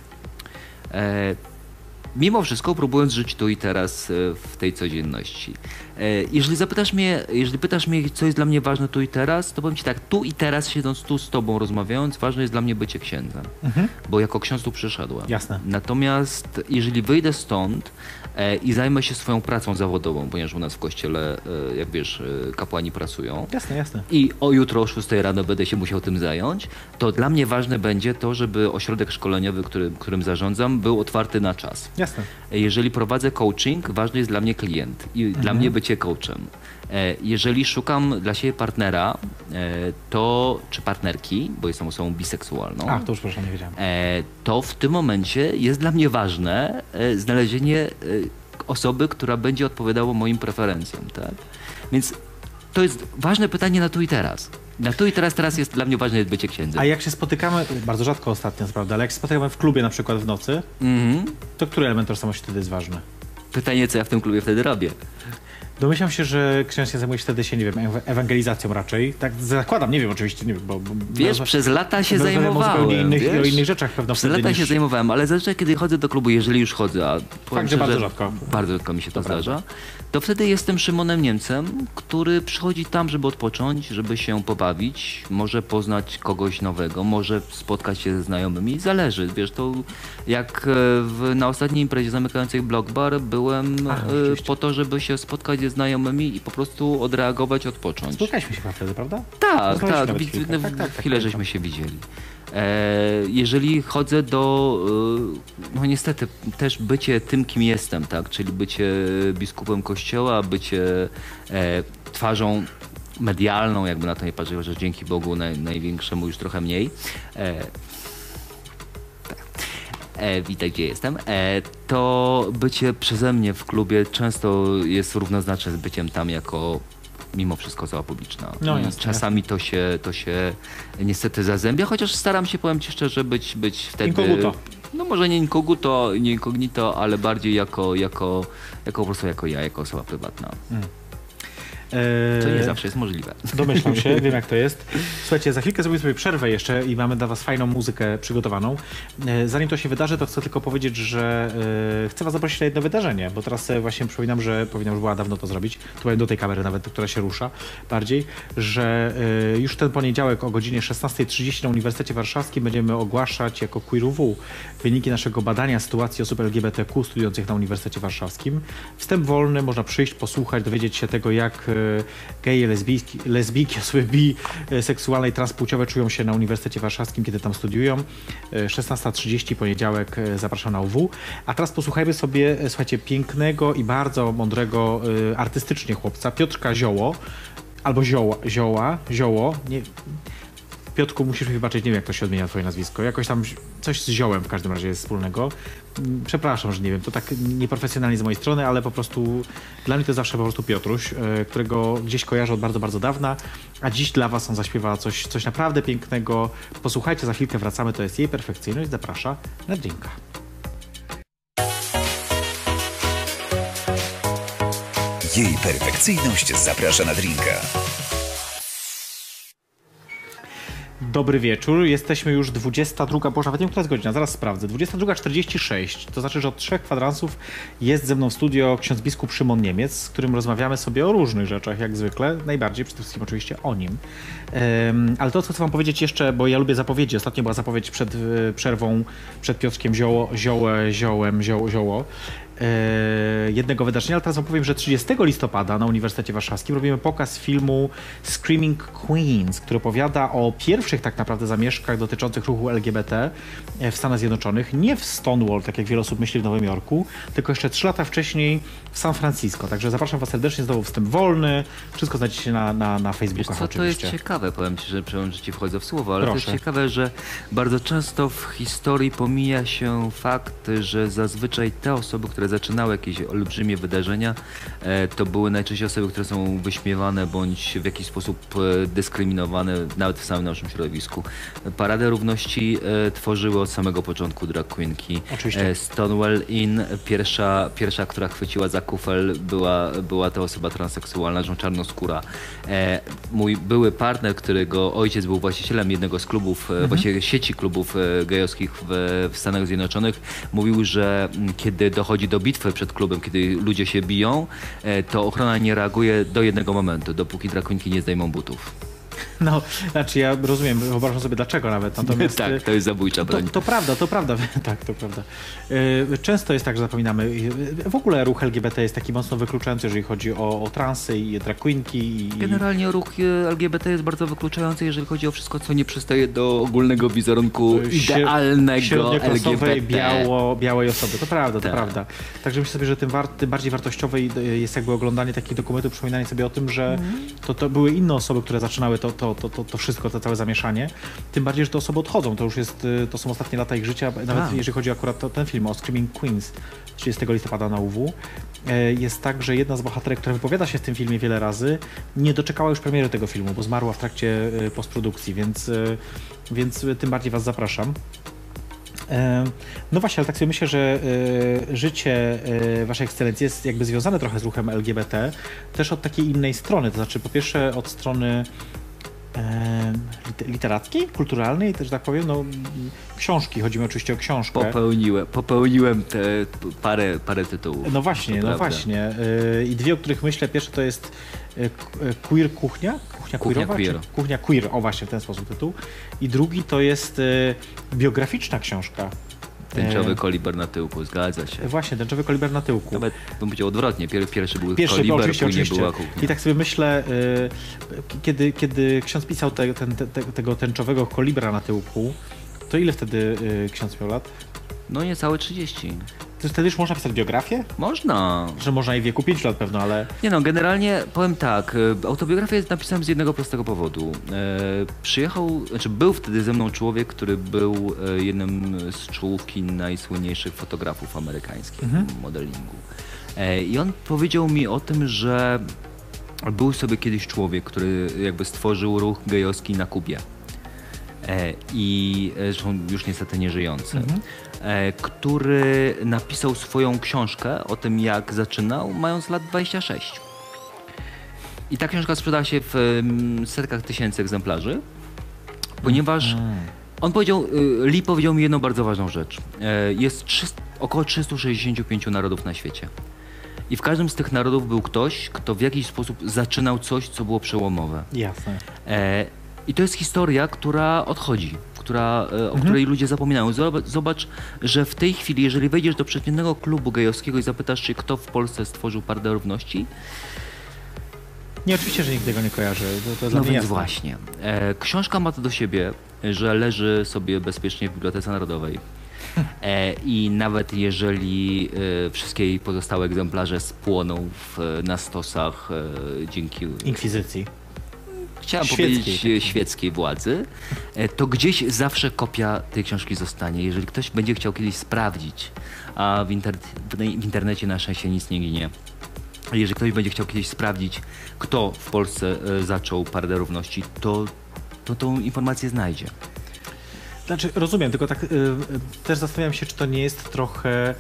Mimo wszystko próbując żyć tu i teraz e, w tej codzienności. E, Jeżeli zapytasz mnie, jeżeli pytasz mnie, co jest dla mnie ważne tu i teraz, to powiem ci tak, tu i teraz siedząc tu z tobą rozmawiając, ważne jest dla mnie bycie księdzem, bo jako ksiądz tu przyszedłem. Jasne. Natomiast jeżeli wyjdę stąd i zajmę się swoją pracą zawodową, ponieważ u nas w kościele, e, jak wiesz, e, kapłani pracują, Jasne, jasne. i o jutro o 6 rano będę się musiał tym zająć, to dla mnie ważne będzie to, żeby ośrodek szkoleniowy, który, którym zarządzam, był otwarty na czas. Jasne. Jeżeli prowadzę coaching, ważny jest dla mnie klient i dla mnie bycie coachem. E, Jeżeli szukam dla siebie partnera, e, to czy partnerki, bo jestem osobą biseksualną, A, to już proszę, nie wiedziałem. e, to w tym momencie jest dla mnie ważne znalezienie osoby, która będzie odpowiadała moim preferencjom, tak? Więc to jest ważne pytanie na tu i teraz. Na tu i teraz, teraz jest dla mnie ważne bycie księdzem. A jak się spotykamy, bardzo rzadko ostatnio, prawda, ale jak się spotykamy w klubie na przykład w nocy, Mhm. to który element tożsamości wtedy jest ważny? Pytanie, co ja w tym klubie wtedy robię. Domyślam się, że się zajmuje się wtedy się, nie wiem, ewa- ewangelizacją raczej. Tak zakładam, nie wiem oczywiście, nie wiem, bo... Wiesz, przez lata się o zajmowałem. zupełnie innych, wiesz? o innych rzeczach pewno Przez lata niż... się zajmowałem, ale zazwyczaj, kiedy chodzę do klubu, jeżeli już chodzę, a powiem że bardzo szczerze, rzadko. bardzo rzadko mi się to, To prawda. To wtedy jestem Szymonem Niemcem, który przychodzi tam, żeby odpocząć, żeby się pobawić, może poznać kogoś nowego, może spotkać się ze znajomymi, zależy, wiesz, to jak e, w, na ostatniej imprezie zamykającej Block Bar byłem e, po to, żeby się spotkać ze znajomymi i po prostu odreagować, odpocząć. Spotkaliśmy się wtedy, prawda? Tak, tak, no, Tak, tak, tak, chwilę żeśmy się widzieli. E, jeżeli chodzę do, e, no niestety, też bycie tym, kim jestem, tak, czyli bycie biskupem kościoła, bycie e, twarzą medialną, jakby na to nie patrzeć, chociaż dzięki Bogu naj, największemu już trochę mniej. E, tak. E, witaj, gdzie jestem. E, to bycie przeze mnie w klubie często jest równoznaczne z byciem tam jako mimo wszystko osoba publiczna. No, jasne, Czasami to się, to się niestety zazębia, chociaż staram się, powiem ci szczerze, być, być wtedy... Inkoguto. No może nie inkoguto, nie incognito, ale bardziej jako, jako, jako po prostu jako ja, jako osoba prywatna. Co nie Eee, zawsze jest możliwe. Domyślam się, wiem jak to jest. Słuchajcie, za chwilkę zrobimy sobie przerwę jeszcze i mamy dla was fajną muzykę przygotowaną. E, Zanim to się wydarzy, to chcę tylko powiedzieć, że e, chcę was zaprosić na jedno wydarzenie, bo teraz właśnie przypominam, że powinnam już była dawno to zrobić. Tu powiem do tej kamery nawet, która się rusza bardziej, że e, już ten poniedziałek o godzinie 16.30 na Uniwersytecie Warszawskim będziemy ogłaszać jako QueerUW wyniki naszego badania sytuacji osób LGBTQ studiujących na Uniwersytecie Warszawskim. Wstęp wolny, można przyjść, posłuchać, dowiedzieć się tego, jak e, geje, lesbijki, lesbijki osoby biseksualne i transpłciowe czują się na Uniwersytecie Warszawskim, kiedy tam studiują. E, 16.30 poniedziałek e, zapraszam na UW. A teraz posłuchajmy sobie, słuchajcie, pięknego i bardzo mądrego artystycznie chłopca, Piotrka Zioło, albo Zioła, Zioła, Zioło, nie, Piotrku, musisz mi wybaczyć, nie wiem jak to się odmienia twoje nazwisko. Jakoś tam coś z ziołem w każdym razie jest wspólnego. Mm, Przepraszam, że nie wiem, to tak nieprofesjonalnie z mojej strony, ale po prostu dla mnie to zawsze po prostu Piotruś, e, którego gdzieś kojarzę od bardzo, bardzo dawna, a dziś dla was on zaśpiewa coś, coś naprawdę pięknego. Posłuchajcie, za chwilkę wracamy, to jest jej perfekcyjność, zaprasza na drinka. Jej perfekcyjność zaprasza na drinka. Dobry wieczór, jesteśmy już 22, boże, nawet nie wiem, która jest godzina, zaraz sprawdzę. 22.46, to znaczy, że od trzech kwadransów jest ze mną w studio ksiądz biskup Szymon Niemiec, z którym rozmawiamy sobie o różnych rzeczach, jak zwykle, najbardziej przede wszystkim oczywiście o nim. Em, ale to, co chcę wam powiedzieć jeszcze, bo ja lubię zapowiedzi, ostatnio była zapowiedź przed przerwą, przed Piotrkiem Zioło, Ziołę, Ziołem, Zioło, Zioło. E, jednego wydarzenia, ale teraz wam powiem, że 30 listopada na Uniwersytecie Warszawskim robimy pokaz filmu Screaming Queens, który opowiada o pierwszych tak naprawdę zamieszkach dotyczących ruchu LGBT w Stanach Zjednoczonych. Nie w Stonewall, tak jak wiele osób myśli w Nowym Jorku, tylko jeszcze trzy lata wcześniej w San Francisco. Także zapraszam was serdecznie, znowu wstęp wolny. Wszystko znajdziecie na, na, na Wiesz Facebookach co, to jest oczywiście. ciekawe, powiem Ci, że że Ci wchodzę w słowo, ale to Proszę. jest ciekawe, że bardzo często w historii pomija się fakt, że zazwyczaj te osoby, które zaczynały jakieś olbrzymie wydarzenia, e, to były najczęściej osoby, które są wyśmiewane bądź w jakiś sposób e, dyskryminowane nawet w samym naszym środowisku. Paradę Równości e, tworzyły od samego początku drag queenki. Oczywiście. Stonewall Inn, pierwsza, pierwsza, która chwyciła za kufel, była, była to osoba transseksualna, że czarnoskóra. Mój były partner, którego ojciec był właścicielem jednego z klubów, e, właściwie sieci klubów gejowskich w, w Stanach Zjednoczonych, mówił, że kiedy dochodzi do bitwy przed klubem, kiedy ludzie się biją, e, to ochrona nie reaguje do jednego momentu, dopóki drakonki nie zdejmą butów. No, znaczy ja rozumiem, wyobrażam sobie dlaczego nawet. Natomiast, tak, to jest zabójcza To, broń. to prawda, to prawda, tak, to prawda. Yy, Często jest tak, że zapominamy. Yy, W ogóle ruch LGBT jest taki mocno wykluczający, jeżeli chodzi o, o transy i drag queenki. I, Generalnie ruch LGBT jest bardzo wykluczający, jeżeli chodzi o wszystko, co nie przystaje do ogólnego wizerunku idealnego LGBT. biało, białej osoby. To prawda, to Tak. prawda. Także myślę sobie, że tym, war, tym bardziej wartościowe y, jest jakby oglądanie takich dokumentów, przypominanie sobie o tym, że Mhm. to, to były inne osoby, które zaczynały to, to, to, to, to wszystko, to całe zamieszanie. Tym bardziej, że te osoby odchodzą. To już jest, y, to są ostatnie lata ich życia, nawet Tak. jeżeli chodzi akurat o ten film, o Screaming Queens 30 listopada na UW. E, Jest tak, że jedna z bohaterek, która wypowiada się w tym filmie wiele razy, nie doczekała już premiery tego filmu, bo zmarła w trakcie y, postprodukcji, więc, y, więc tym bardziej was zapraszam. E, No właśnie, ale tak sobie myślę, że życie Waszej Ekscelencji jest jakby związane trochę z ruchem LGBT, też od takiej innej strony, to znaczy po pierwsze od strony literackiej, kulturalnej, też tak powiem, no książki, chodzi mi oczywiście o książkę. Popełniłem, popełniłem te parę, parę tytułów. No właśnie, no prawda. właśnie. E, I dwie, o których myślę, pierwsze to jest k- e, Queer Kuchnia? Kuchnia, Kuchnia queerowa, queer. Kuchnia Queer, o właśnie, w ten sposób tytuł. I drugi to jest biograficzna książka. Tęczowy E, koliber na tyłku, zgadza się. Właśnie, tęczowy koliber na tyłku. Nawet bym powiedział odwrotnie. Pier, pierwszy był Pierwszy, koliber, oczywiście, później oczywiście. była kuchnia. I tak sobie myślę, y, kiedy, kiedy ksiądz pisał te, ten, te, te, tego tęczowego kolibra na tyłku, to ile wtedy y, ksiądz miał lat? No niecałe 30. To wtedy już można pisać biografię? Można. Że można i w wieku 5 lat pewno, ale Nie no, generalnie powiem tak, e, autobiografię napisałem z jednego prostego powodu. E, przyjechał, znaczy był wtedy ze mną człowiek, który był e, jednym z czołówki najsłynniejszych fotografów amerykańskich modelingu. E, I on powiedział mi o tym, że był sobie kiedyś człowiek, który jakby stworzył ruch gejowski na Kubie. E, I e, zresztą już niestety nieżyjący, e, który napisał swoją książkę o tym, jak zaczynał, mając lat 26. I ta książka sprzedała się w em, setkach tysięcy egzemplarzy, ponieważ on powiedział, y, Lee powiedział mi jedną bardzo ważną rzecz. E, Jest 300, około 365 narodów na świecie. I w każdym z tych narodów był ktoś, kto w jakiś sposób zaczynał coś, co było przełomowe. jasne. E, I to jest historia, która odchodzi, która, e, o której ludzie zapominają. Zobacz, że w tej chwili, jeżeli wejdziesz do przeciętnego klubu gejowskiego i zapytasz się, kto w Polsce stworzył Pardę Równości, Nie, oczywiście, że nikt tego nie kojarzy. To, to no więc właśnie. E, książka ma to do siebie, że leży sobie bezpiecznie w Bibliotece Narodowej. E, I nawet jeżeli e, wszystkie jej pozostałe egzemplarze spłoną w, na stosach e, dzięki Inkwizycji. Chciałem Świeckiej powiedzieć takiej. e, świeckiej władzy, e, to gdzieś zawsze kopia tej książki zostanie. Jeżeli ktoś będzie chciał kiedyś sprawdzić, a w, inter w internecie na szczęście nic nie ginie, jeżeli ktoś będzie chciał kiedyś sprawdzić, kto w Polsce e, zaczął Pardę Równości, to, to tą informację znajdzie. Znaczy, rozumiem, tylko tak y, też zastanawiam się, czy to nie jest trochę,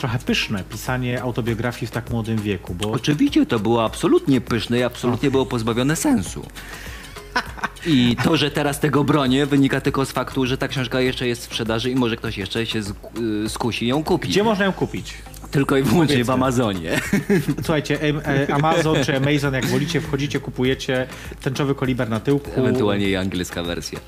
trochę pyszne pisanie autobiografii w tak młodym wieku, bo Oczywiście to było absolutnie pyszne i absolutnie było pozbawione sensu. I to, że teraz tego bronię, wynika tylko z faktu, że ta książka jeszcze jest w sprzedaży i może ktoś jeszcze się y, skusi ją kupić. gdzie można ją kupić? Tylko i wyłącznie w Powiedzmy. Amazonie. Słuchajcie, e, Amazon czy Amazon, jak wolicie, wchodzicie, kupujecie tęczowy koliber na tyłku. Ewentualnie i angielska wersja.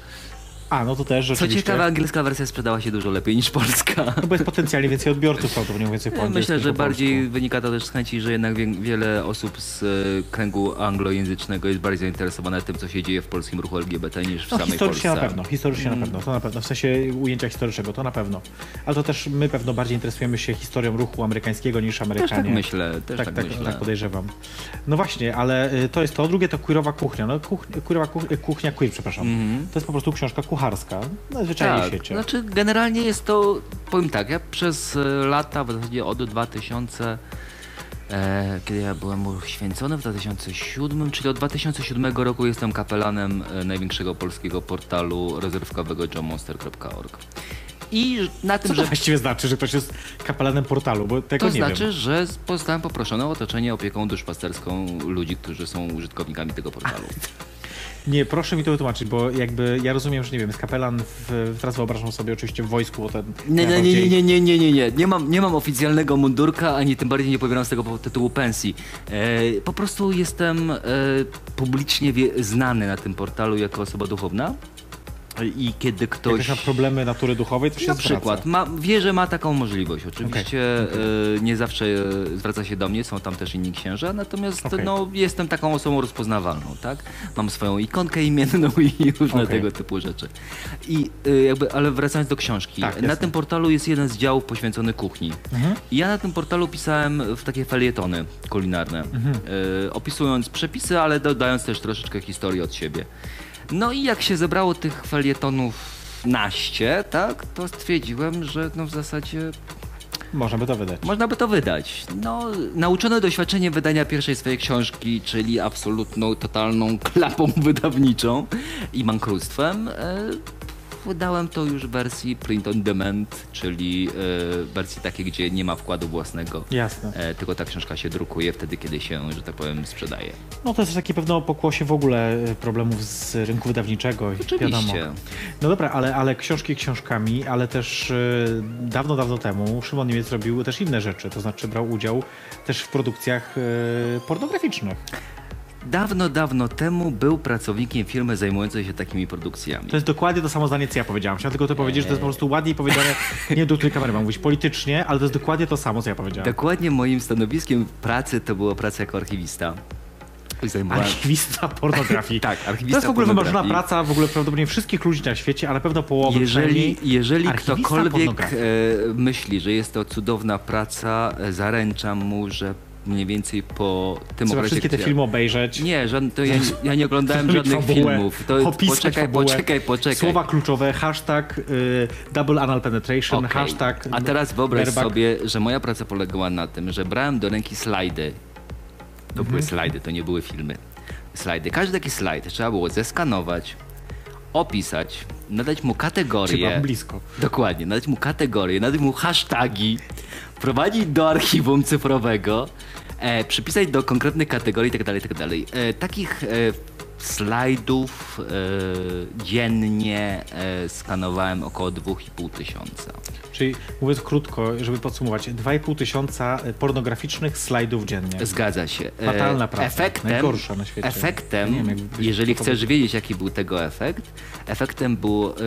A, no to też Co rzeczywiście. ciekawe, angielska wersja sprzedała się dużo lepiej niż polska. No bo jest potencjalnie więcej odbiorców, prawdopodobnie więcej po myślę, że po bardziej wynika to też z chęci, że jednak wie, wiele osób z e, kręgu anglojęzycznego jest bardziej zainteresowane tym, co się dzieje w polskim ruchu LGBT niż w No samej historycznie Polsce. na pewno, historycznie na pewno, to na pewno, w sensie ujęcia historycznego, to na pewno. Ale to też my pewno bardziej interesujemy się historią ruchu amerykańskiego niż Amerykanie. Też tak myślę, też tak, tak, tak, myślę. tak podejrzewam. No właśnie, ale y, to jest to. Drugie to queerowa kuchnia. No, kuch, queerowa kuch, kuchnia queer, przepraszam. To jest po prostu książka kucharska. Najzwyczajniej w Mhm. Tak, świecie. znaczy generalnie jest to, powiem tak, ja przez lata, w zasadzie od 2000, e, kiedy ja byłem uświęcony w 2007, czyli od 2007 roku jestem kapelanem e, największego polskiego portalu rezerwkowego johnmonster.org. I na tym, Co to że właściwie znaczy, że ktoś jest kapelanem portalu, bo tego to nie znaczy, wiem. że zostałem poproszony o otoczenie opieką duszpasterską ludzi, którzy są użytkownikami tego portalu. Nie, proszę mi to wytłumaczyć, bo jakby ja rozumiem, że nie wiem, jest kapelan, w, teraz wyobrażam sobie oczywiście w wojsku o ten Nie, nie, nie, nie, nie, nie, nie, nie. Nie mam, nie mam oficjalnego mundurka, ani tym bardziej nie pobieram z tego tytułu pensji. E, po prostu jestem e, publicznie znany na tym portalu jako osoba duchowna. I kiedy ktoś. ktoś ma problemy natury duchowej, to się Na przykład, ma, wie, że ma taką możliwość. Oczywiście e, nie zawsze e, zwraca się do mnie, są tam też inni księża, natomiast Okej. no, jestem taką osobą rozpoznawalną, tak? Mam swoją ikonkę imienną i różne tego typu rzeczy. I e, jakby, ale wracając do książki, Tak, na tym portalu jest jeden z działów poświęcony kuchni. Mhm. Ja na tym portalu pisałem w takie felietony kulinarne, Mhm. opisując przepisy, ale dodając też troszeczkę historii od siebie. No i jak się zebrało tych felietonów naście, tak, to stwierdziłem, że no w zasadzie Można by to wydać. można by to wydać. No, nauczony doświadczeniem wydania pierwszej swojej książki, czyli absolutną, totalną klapą wydawniczą i bankructwem, e, wydałem to już w wersji print on demand, czyli e, wersji takiej, gdzie nie ma wkładu własnego. Jasne. E, tylko ta książka się drukuje wtedy, kiedy się, że tak powiem, sprzedaje. No to jest takie pewne pokłosie w ogóle y, problemów z rynku wydawniczego. i Wiadomo. Oczywiście. No dobra, ale, ale książki książkami, ale też dawno, dawno temu Szymon Niemiec robił też inne rzeczy, to znaczy brał udział też w produkcjach pornograficznych. Dawno, dawno temu był pracownikiem firmy zajmującej się takimi produkcjami. To jest dokładnie to samo zdanie, co ja powiedziałem. Chciałem tylko to powiedzieć, że to jest po prostu ładniej powiedziane, nie do której kamery mam mówić, politycznie, ale to jest dokładnie to samo, co ja powiedziałem. Dokładnie moim stanowiskiem pracy to była praca jako archiwista. Zajmowałem... Archiwista pornografii. Tak, To archiwista jest w ogóle wymarzona praca w ogóle prawdopodobnie wszystkich ludzi na świecie, ale pewno połowy Jeżeli, jeżeli ktokolwiek e, myśli, że jest to cudowna praca, e, zaręczam mu, że mniej więcej po tym Trzeba okresie... wszystkie te filmy obejrzeć. Nie, żadne, to ja, ja nie oglądałem żadnych fabułę, filmów. To, poczekaj, fabułę, poczekaj, poczekaj. Słowa kluczowe, hashtag y, double anal penetration, Okej. hashtag... A teraz wyobraź bareback. sobie, że moja praca polegała na tym, że brałem do ręki slajdy. To Mhm. były slajdy, to nie były filmy. Slajdy. Każdy taki slajd trzeba było zeskanować, opisać, nadać mu Czy kategorię. byłam blisko. Dokładnie, nadać mu kategorie, nadać mu hasztagi, wprowadzić do archiwum cyfrowego, e, przypisać do konkretnych kategorii itd. itd. E, takich e, slajdów e, dziennie e, skanowałem około 2,5 tysiąca. Czyli mówiąc krótko, żeby podsumować, 2,5 tysiąca pornograficznych slajdów dziennie. Zgadza się. E, Fatalna praca. Efektem, Najgorsza na świecie. efektem wiem, jeżeli to chcesz wiedzieć, jaki był tego efekt, efektem było, e,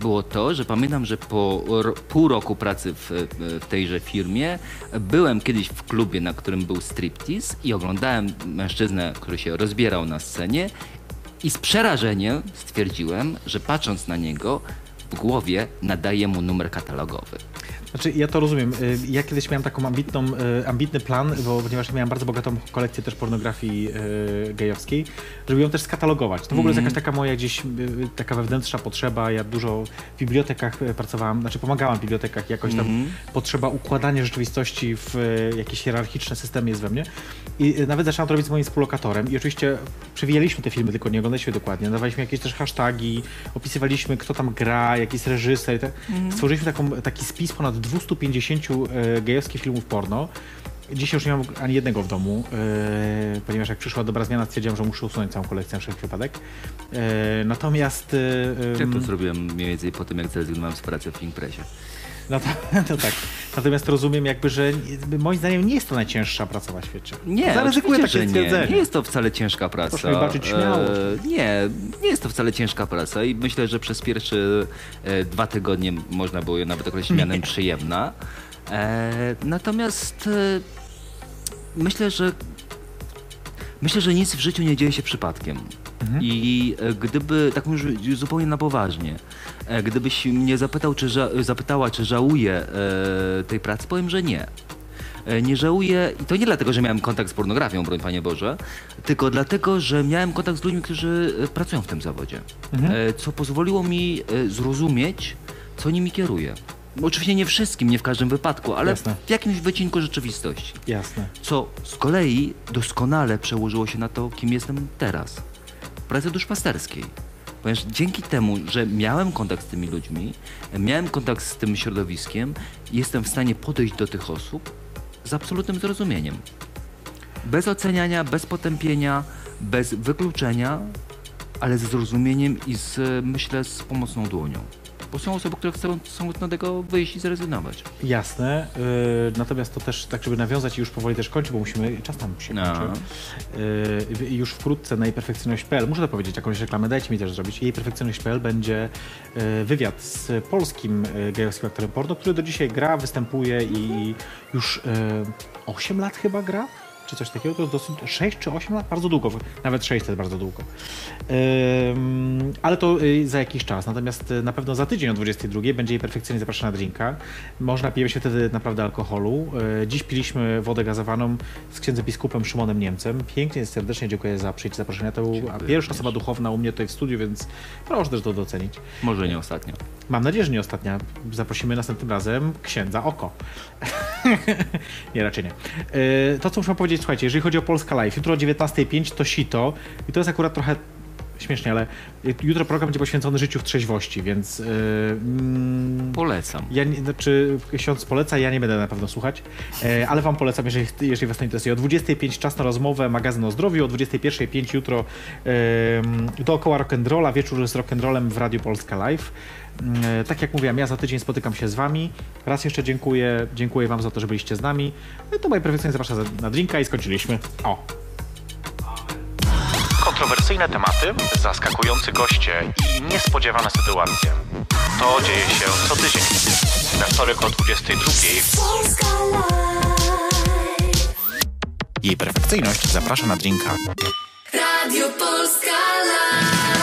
było to, że pamiętam, że po pół roku pracy w, w tejże firmie byłem kiedyś w klubie, na którym był striptease i oglądałem mężczyznę, który się rozbierał na scenie i z przerażeniem stwierdziłem, że patrząc na niego, głowie nadaje mu numer katalogowy. Znaczy, ja to rozumiem. Y, Ja kiedyś miałem taką ambitną, y, ambitny plan, bo ponieważ miałem bardzo bogatą kolekcję też pornografii y, gejowskiej, żeby ją też skatalogować. To w ogóle jest jakaś taka moja gdzieś taka wewnętrzna potrzeba. Ja dużo w bibliotekach pracowałem, znaczy pomagałam w bibliotekach, jakoś tam potrzeba układania rzeczywistości w jakieś hierarchiczne systemy jest we mnie. I nawet zaczęłam to robić z moim współlokatorem i oczywiście przewijaliśmy te filmy, tylko nie oglądaliśmy dokładnie. Nadawaliśmy jakieś też hasztagi, opisywaliśmy kto tam gra, jaki jest reżyser. i tak. Stworzyliśmy taką, taki spis ponad 250 e, gejowskich filmów porno. Dzisiaj już nie mam ani jednego w domu, e, ponieważ jak przyszła dobra zmiana, stwierdziłem, że muszę usunąć całą kolekcję na wszelki wypadek. E, natomiast... e, Ja to em, zrobiłem mniej więcej po tym, jak zrezygnowałem z pracy w Impresie. No to, to tak. Natomiast rozumiem jakby, że moim zdaniem nie jest to najcięższa praca na świecie. Nie, Zaryzykuję takie że nie. stwierdzenie. Nie jest to wcale ciężka praca. Proszę mi baczyć śmiało. E, nie, nie jest to wcale ciężka praca i myślę, że przez pierwsze e, dwa tygodnie można było ją nawet określić mianem przyjemna. E, natomiast e, myślę, że myślę, że nic w życiu nie dzieje się przypadkiem. I e, gdyby, tak już zupełnie na poważnie, e, gdybyś mnie zapytał, czy zapytała, czy żałuję e, tej pracy, powiem, że nie. Nie żałuję, i to nie dlatego, że miałem kontakt z pornografią, broń Panie Boże, tylko dlatego, że miałem kontakt z ludźmi, którzy pracują w tym zawodzie. E, Co pozwoliło mi zrozumieć, co nimi kieruje. Oczywiście nie wszystkim, nie w każdym wypadku, ale Jasne. w jakimś wycinku rzeczywistości. Jasne. Co z kolei doskonale przełożyło się na to, kim jestem teraz. Pracy duszpasterskiej. Ponieważ dzięki temu, że miałem kontakt z tymi ludźmi, miałem kontakt z tym środowiskiem, jestem w stanie podejść do tych osób z absolutnym zrozumieniem. Bez oceniania, bez potępienia, bez wykluczenia, ale ze zrozumieniem i z, myślę, z pomocną dłonią. Bo są osoby, które chcą, tego wyjść i zrezygnować. Jasne. Yy, natomiast to też, tak żeby nawiązać i już powoli też kończyć, bo musimy, czas nam się No. kończy. Yy, już wkrótce na jejperfekcyjność.pl, muszę to powiedzieć, jakąś reklamę, dajcie mi też zrobić. Jejperfekcyjność.pl będzie yy, wywiad z polskim gejowskim aktorem porno, który do dzisiaj gra, występuje i już yy, 8 lat chyba gra. Czy coś takiego, to jest dosyć 6 czy 8 lat, bardzo długo, nawet 6 to jest bardzo długo. Ale to y, za jakiś czas. Natomiast y, na pewno za tydzień o 22 będzie jej perfekcyjnie zapraszana na drinka. Można pije się wtedy naprawdę alkoholu. Y, Dziś piliśmy wodę gazowaną z księdzem biskupem Szymonem Niemcem. Pięknie, serdecznie dziękuję za przyjście zaproszenia. To była pierwsza również. osoba duchowna u mnie tutaj w studiu, więc proszę też to docenić. Może nie ostatnio. Mam nadzieję, że nie ostatnia. Zaprosimy następnym razem księdza Oko. nie, raczej nie. Yy, To, co muszę powiedzieć, słuchajcie, jeżeli chodzi o Polska Live, jutro o 19.05 to sito i to jest akurat trochę śmiesznie, ale jutro program będzie poświęcony życiu w trzeźwości, więc yy, mm, Polecam. ja nie, znaczy ksiądz poleca, ja nie będę na pewno słuchać, e, ale wam polecam, jeżeli, jeżeli was to interesuje. O 25 czas na rozmowę, magazyn o zdrowiu, o 21.05 jutro e, dookoła rock'n'rolla, wieczór z rock'n'rollem w Radiu Polska Live. E, tak jak mówiłem, ja za tydzień spotykam się z wami. Raz jeszcze dziękuję, dziękuję wam za to, że byliście z nami. E, To moje perfekcyjnie zapraszam na drinka i skończyliśmy. O! Kontrowersyjne tematy, zaskakujący goście i niespodziewane sytuacje. To dzieje się co tydzień. We wtorek o 22.00 Polska Live. Jej perfekcyjność zaprasza na drinka. Radio Polska Live.